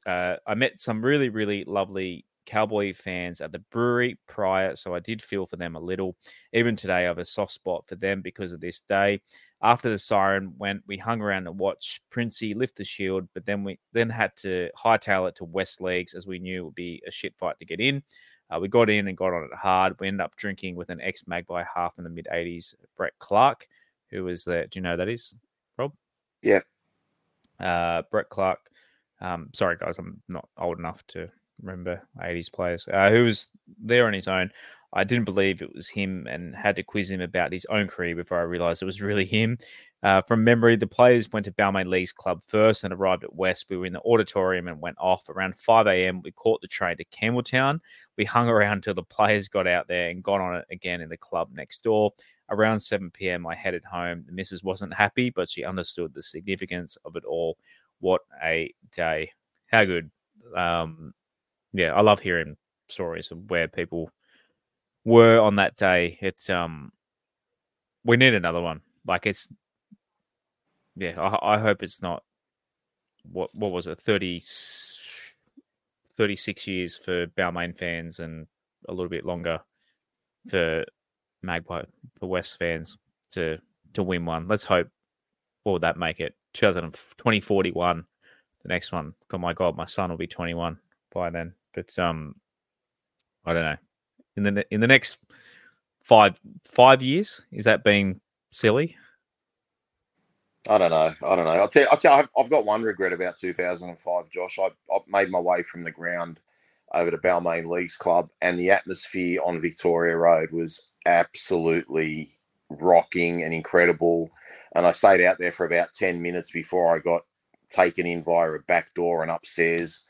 Uh, I met some really, really lovely Cowboy fans at the brewery prior, so I did feel for them a little. Even today, I have a soft spot for them because of this day. After the siren went, we hung around and watched Princey lift the shield, but then we then had to hightail it to West Leagues as we knew it would be a shit fight to get in. Uh, we got in and got on it hard. We ended up drinking with an ex Magpie half in the mid 80s, Brett Clark, who was there. Do you know who that is, Rob? Yeah. Uh, Brett Clark. Um, sorry, guys, I'm not old enough to remember 80s players. Uh, who was there on his own. I didn't believe it was him and had to quiz him about his own career before I realized it was really him. Uh, from memory, the players went to Balmain Leagues Club first and arrived at West. We were in the auditorium and went off around 5 a.m. We caught the train to Campbelltown. We hung around until the players got out there and got on it again in the club next door. Around 7 p.m., I headed home. The missus wasn't happy, but she understood the significance of it all. What a day! How good! Um, yeah, I love hearing stories of where people were on that day. It's um, we need another one. Like it's, yeah. I, I hope it's not. What what was it? 30, 36 years for Balmain fans and a little bit longer for Magpie for West fans to to win one. Let's hope. Would that make it? 2000, 2041. The next one. Oh my god, my son will be twenty one by then. But um, I don't know. In the in the next five five years, is that being silly? I don't know. I don't know. I'll tell you, I'll tell you, I've, I've got one regret about 2005, Josh. I, I made my way from the ground over to Balmain Leagues Club, and the atmosphere on Victoria Road was absolutely rocking and incredible. And I stayed out there for about 10 minutes before I got taken in via a back door and upstairs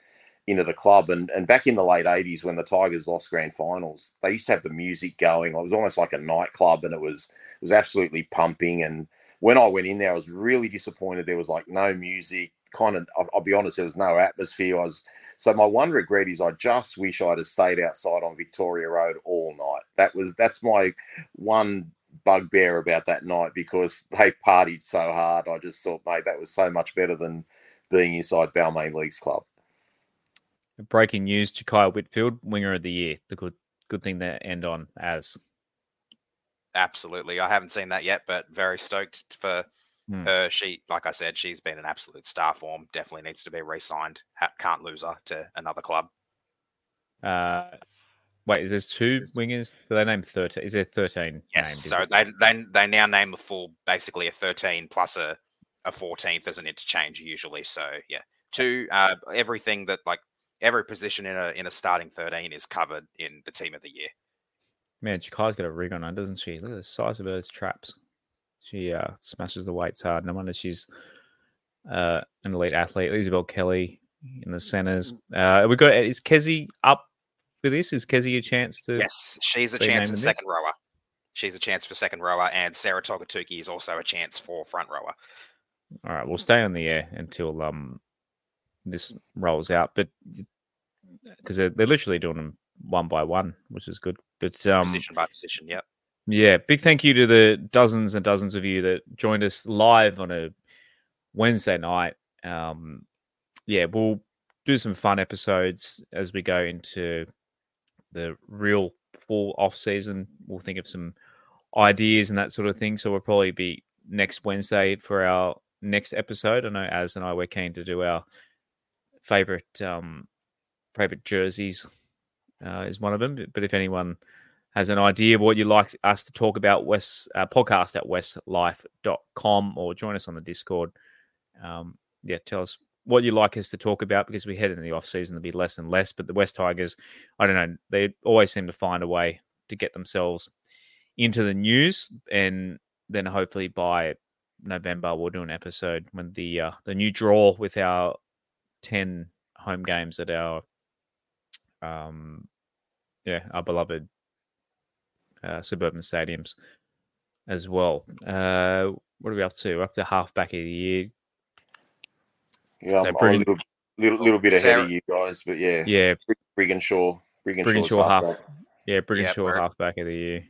into the club. And, and back in the late 80s, when the Tigers lost grand finals, they used to have the music going. It was almost like a nightclub, and it was it was absolutely pumping. And when I went in there, I was really disappointed. There was like no music. Kind of, I'll, I'll be honest, there was no atmosphere. I was so my one regret is I just wish I'd have stayed outside on Victoria Road all night. That was that's my one bugbear about that night because they partied so hard. I just thought, mate, that was so much better than being inside Balmain Leagues Club. Breaking news: Jakiya Whitfield, winger of the year. The good good thing to end on as. Absolutely. I haven't seen that yet, but very stoked for Hmm. her. She, like I said, she's been an absolute star form. Definitely needs to be re-signed. Ha- can't lose her to another club. Uh, wait, there's two wingers. Do they name thirteen? Is there thirteen? Yes. named, so they, they they now name a full basically a 13 plus a a 14th as an interchange usually. So yeah, two uh, everything that like every position in a in a starting 13 is covered in the team of the year. Man, Jakiya's got a rig on her, doesn't she? Look at the size of her traps. She uh, smashes the weights hard. No wonder she's uh, an elite athlete. Isabelle Kelly in the centers. Uh, we got is Kezie up for this? Is Kezie a chance to? Yes, she's a chance for this? second rower. She's a chance for second rower, and Sarah Togatuki is also a chance for front rower. All right, we'll stay on the air until um this rolls out, but because they're, they're literally doing them one by one, which is good. But um, Position by position, yep. Yeah, big thank you to the dozens and dozens of you that joined us live on a Wednesday night. Um, yeah, we'll do some fun episodes as we go into the real full off season. We'll think of some ideas and that sort of thing. So we'll probably be next Wednesday for our next episode. I know As and I we're keen to do our favorite um, favorite jerseys uh, is one of them. But if anyone has an idea of what you'd like us to talk about, West uh, podcast at westlife.com or join us on the Discord. Um, yeah, tell us what you'd like us to talk about because we head into the off season to be less and less. But the West Tigers, I don't know, they always seem to find a way to get themselves into the news, and then hopefully by November we'll do an episode when the uh, the new draw with our ten home games at our um yeah our beloved uh, suburban stadiums as well. Uh, what are we up to? We're up to half back of the year. Yeah, So I'm, I'm a little, little, little bit ahead Sarah- of you guys, but yeah, Yeah, Brigginshaw, Brigginshaw's Brigginshaw half. halfback. Yeah, Brigginshaw we're- half back of the year.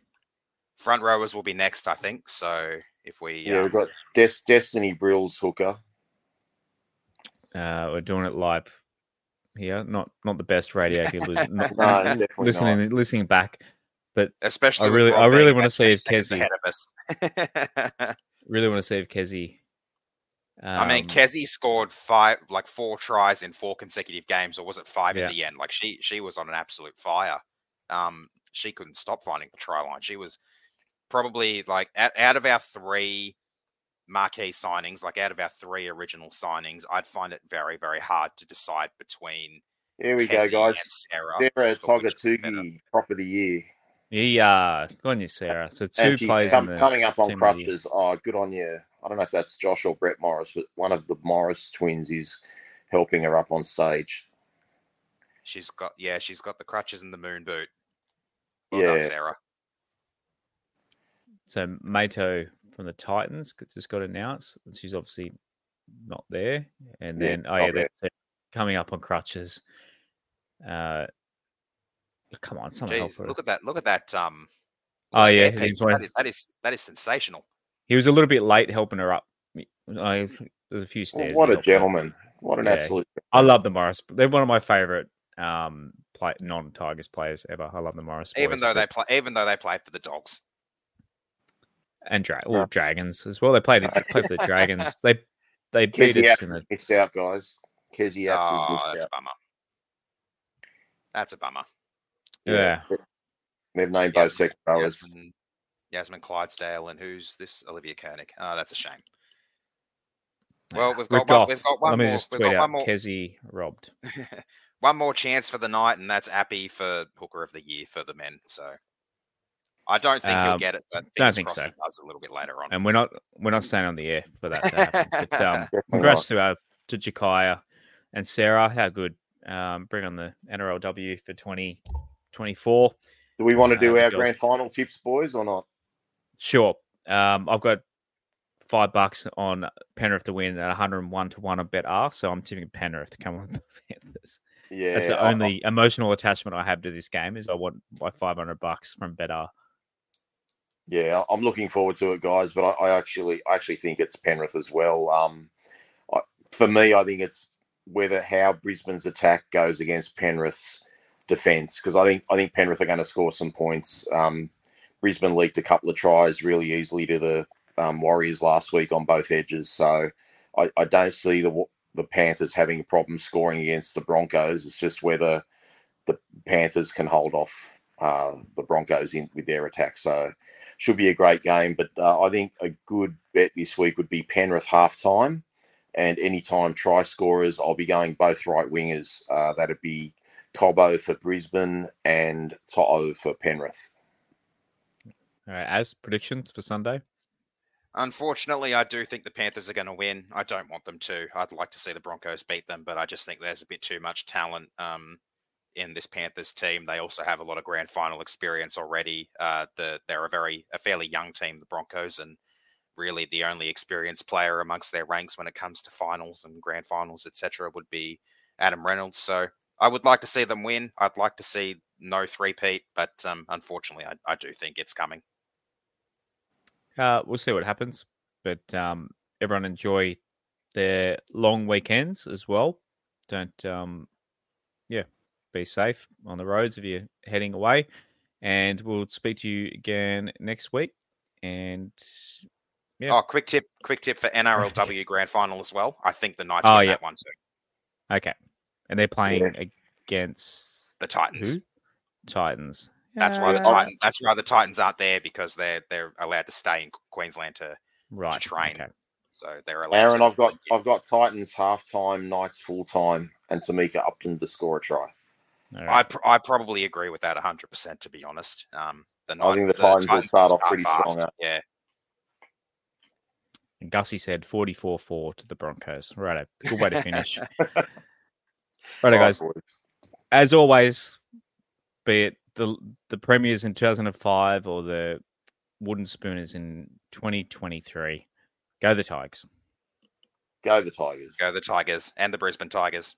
Front rowers will be next, I think. So if we Yeah, um, we've got Des- Destiny Brills hooker. Uh, we're doing it live here. Not not the best radio if you lose, *laughs* not, No, listening not. listening back. But especially I really- I *laughs* really wanna see 10 if seconds Kezie- ahead of us. Really want to see if Kezie. I mean, um, Kezie scored five, like four tries in four consecutive games, or was it five Yeah. in the end? Like she, she was on an absolute fire. Um, she couldn't stop finding the try line. She was probably like out, out of our three marquee signings, like out of our three original signings, I'd find it very, very hard to decide between Here we Kezie go, guys. Sarah. Sarah for which was better. Prop of the year. Yeah, good on you, Sarah. So two And she plays come- in the coming up on team of the year. crutches. Oh, good on you. I don't know if that's Josh or Brett Morris, but one of the Morris twins is helping her up on stage. She's got, yeah, she's got the crutches and the moon boot. Well done, Yeah. Sarah. So Mato from the Titans just got announced. She's obviously not there. And Yeah, then oh yeah, that's coming up on crutches. Uh, come on, someone help Jeez, her. look at that! Look at that! Um, Oh yeah, he's that, is, that is that is sensational. he was a little bit late helping her up. I, there's a few stairs. what a helped her. gentleman. What an Yeah. absolute. I love the Morris. They're one of my favorite um play, non-Tigers players ever. I love the Morris. Even boys, though they play, even though they play for the dogs. and dra- well, dragons as well. They played they played for the Dragons. They they beat Kezie us Apps in has a missed out, guys. Kezie Apps Oh, has that's missed a bummer. That's a bummer. Yeah. They've named both Yasmin- second rowers. Yasmin, Yasmin Clydesdale and who's this? Olivia Kernick. Oh, that's a shame. Well, we've got one, we've got one Let me more. just tweet out more. Kezie robbed. *laughs* one more chance for the night, and that's Appy for Hooker of the Year for the men. So I don't think he'll Um, get it, but don't think so. does a little bit later on. And we're not we're not staying on the air for that to happen. *laughs* But um, *laughs* congrats to our to Jakiya and Sarah. How good. Um, bring on the NRLW for 2024. Do we want to do Uh, our grand final tips, boys, or not? Sure. Um, I've got five bucks on Penrith to win at 101 to 1 on Betr, so I'm tipping Penrith to come on the *laughs* Panthers. Yeah, That's the I- only emotional attachment I have to this game is I want my 500 bucks from Betr. Yeah, I'm looking forward to it, guys. But I, I actually, I actually think it's Penrith as well. Um, I, for me, I think it's whether how Brisbane's attack goes against Penrith's defence because I think I think Penrith are going to score some points. Um, Brisbane leaked a couple of tries really easily to the um, Warriors last week on both edges, so I, I don't see the the Panthers having a problem scoring against the Broncos. It's just whether the Panthers can hold off uh, the Broncos in with their attack. So should be a great game. But uh, I think a good bet this week would be Penrith half time. And anytime try scorers, I'll be going both right wingers. Uh, that'd be Cobbo for Brisbane and To'o for Penrith. All right, as predictions for Sunday. Unfortunately, I do think the Panthers are going to win. I don't want them to. I'd like to see the Broncos beat them, but I just think there's a bit too much talent um, in this Panthers team. They also have a lot of grand final experience already. Uh, the, they're a very a fairly young team, the Broncos, and really the only experienced player amongst their ranks when it comes to finals and grand finals, etc., would be Adam Reynolds. So I would like to see them win. I'd like to see no three-peat, but um, unfortunately, I, I do think it's coming. Uh, we'll see what happens. But um, everyone enjoy their long weekends as well. Don't, um, yeah, be safe on the roads if you're heading away. And we'll speak to you again next week. And Yeah. Oh, quick tip! Quick tip for *laughs* NRLW Grand Final as well. I think the Knights Oh, win yeah. that one too. Okay. And they're playing Yeah. against The Titans. who? Titans. That's why the Titans. That's why the Titans aren't there because they're they're allowed to stay in Queensland to Right. train. Okay. so they're allowed. Aaron, to I've got I've got Titans half time, Knights full time, and Tamika Upton to score a try. All I pr- I probably agree with that hundred percent. To be honest, um, the I think the Knights- Titans will start off pretty fast. strong, uh, Yeah, And Gussie said 44-4 to the Broncos. Right. A good way to finish. *laughs* Righto, Right, guys. boys. As always, be it the the premiers in 2005 or the wooden spooners in 2023, go the Tigers. Go the Tigers. go the Tigers and the Brisbane Tigers.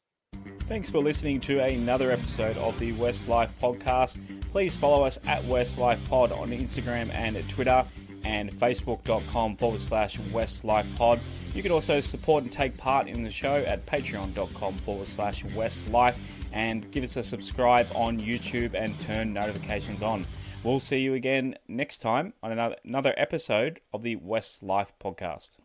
Thanks for listening to another episode of the West Life Podcast. Please follow us at West Life Pod on Instagram and Twitter and facebook.com forward slash West Life Pod. You can also support and take part in the show at patreon.com forward slash West Life and give us a subscribe on YouTube and turn notifications on. We'll see you again next time on another, another episode of the West Life Podcast.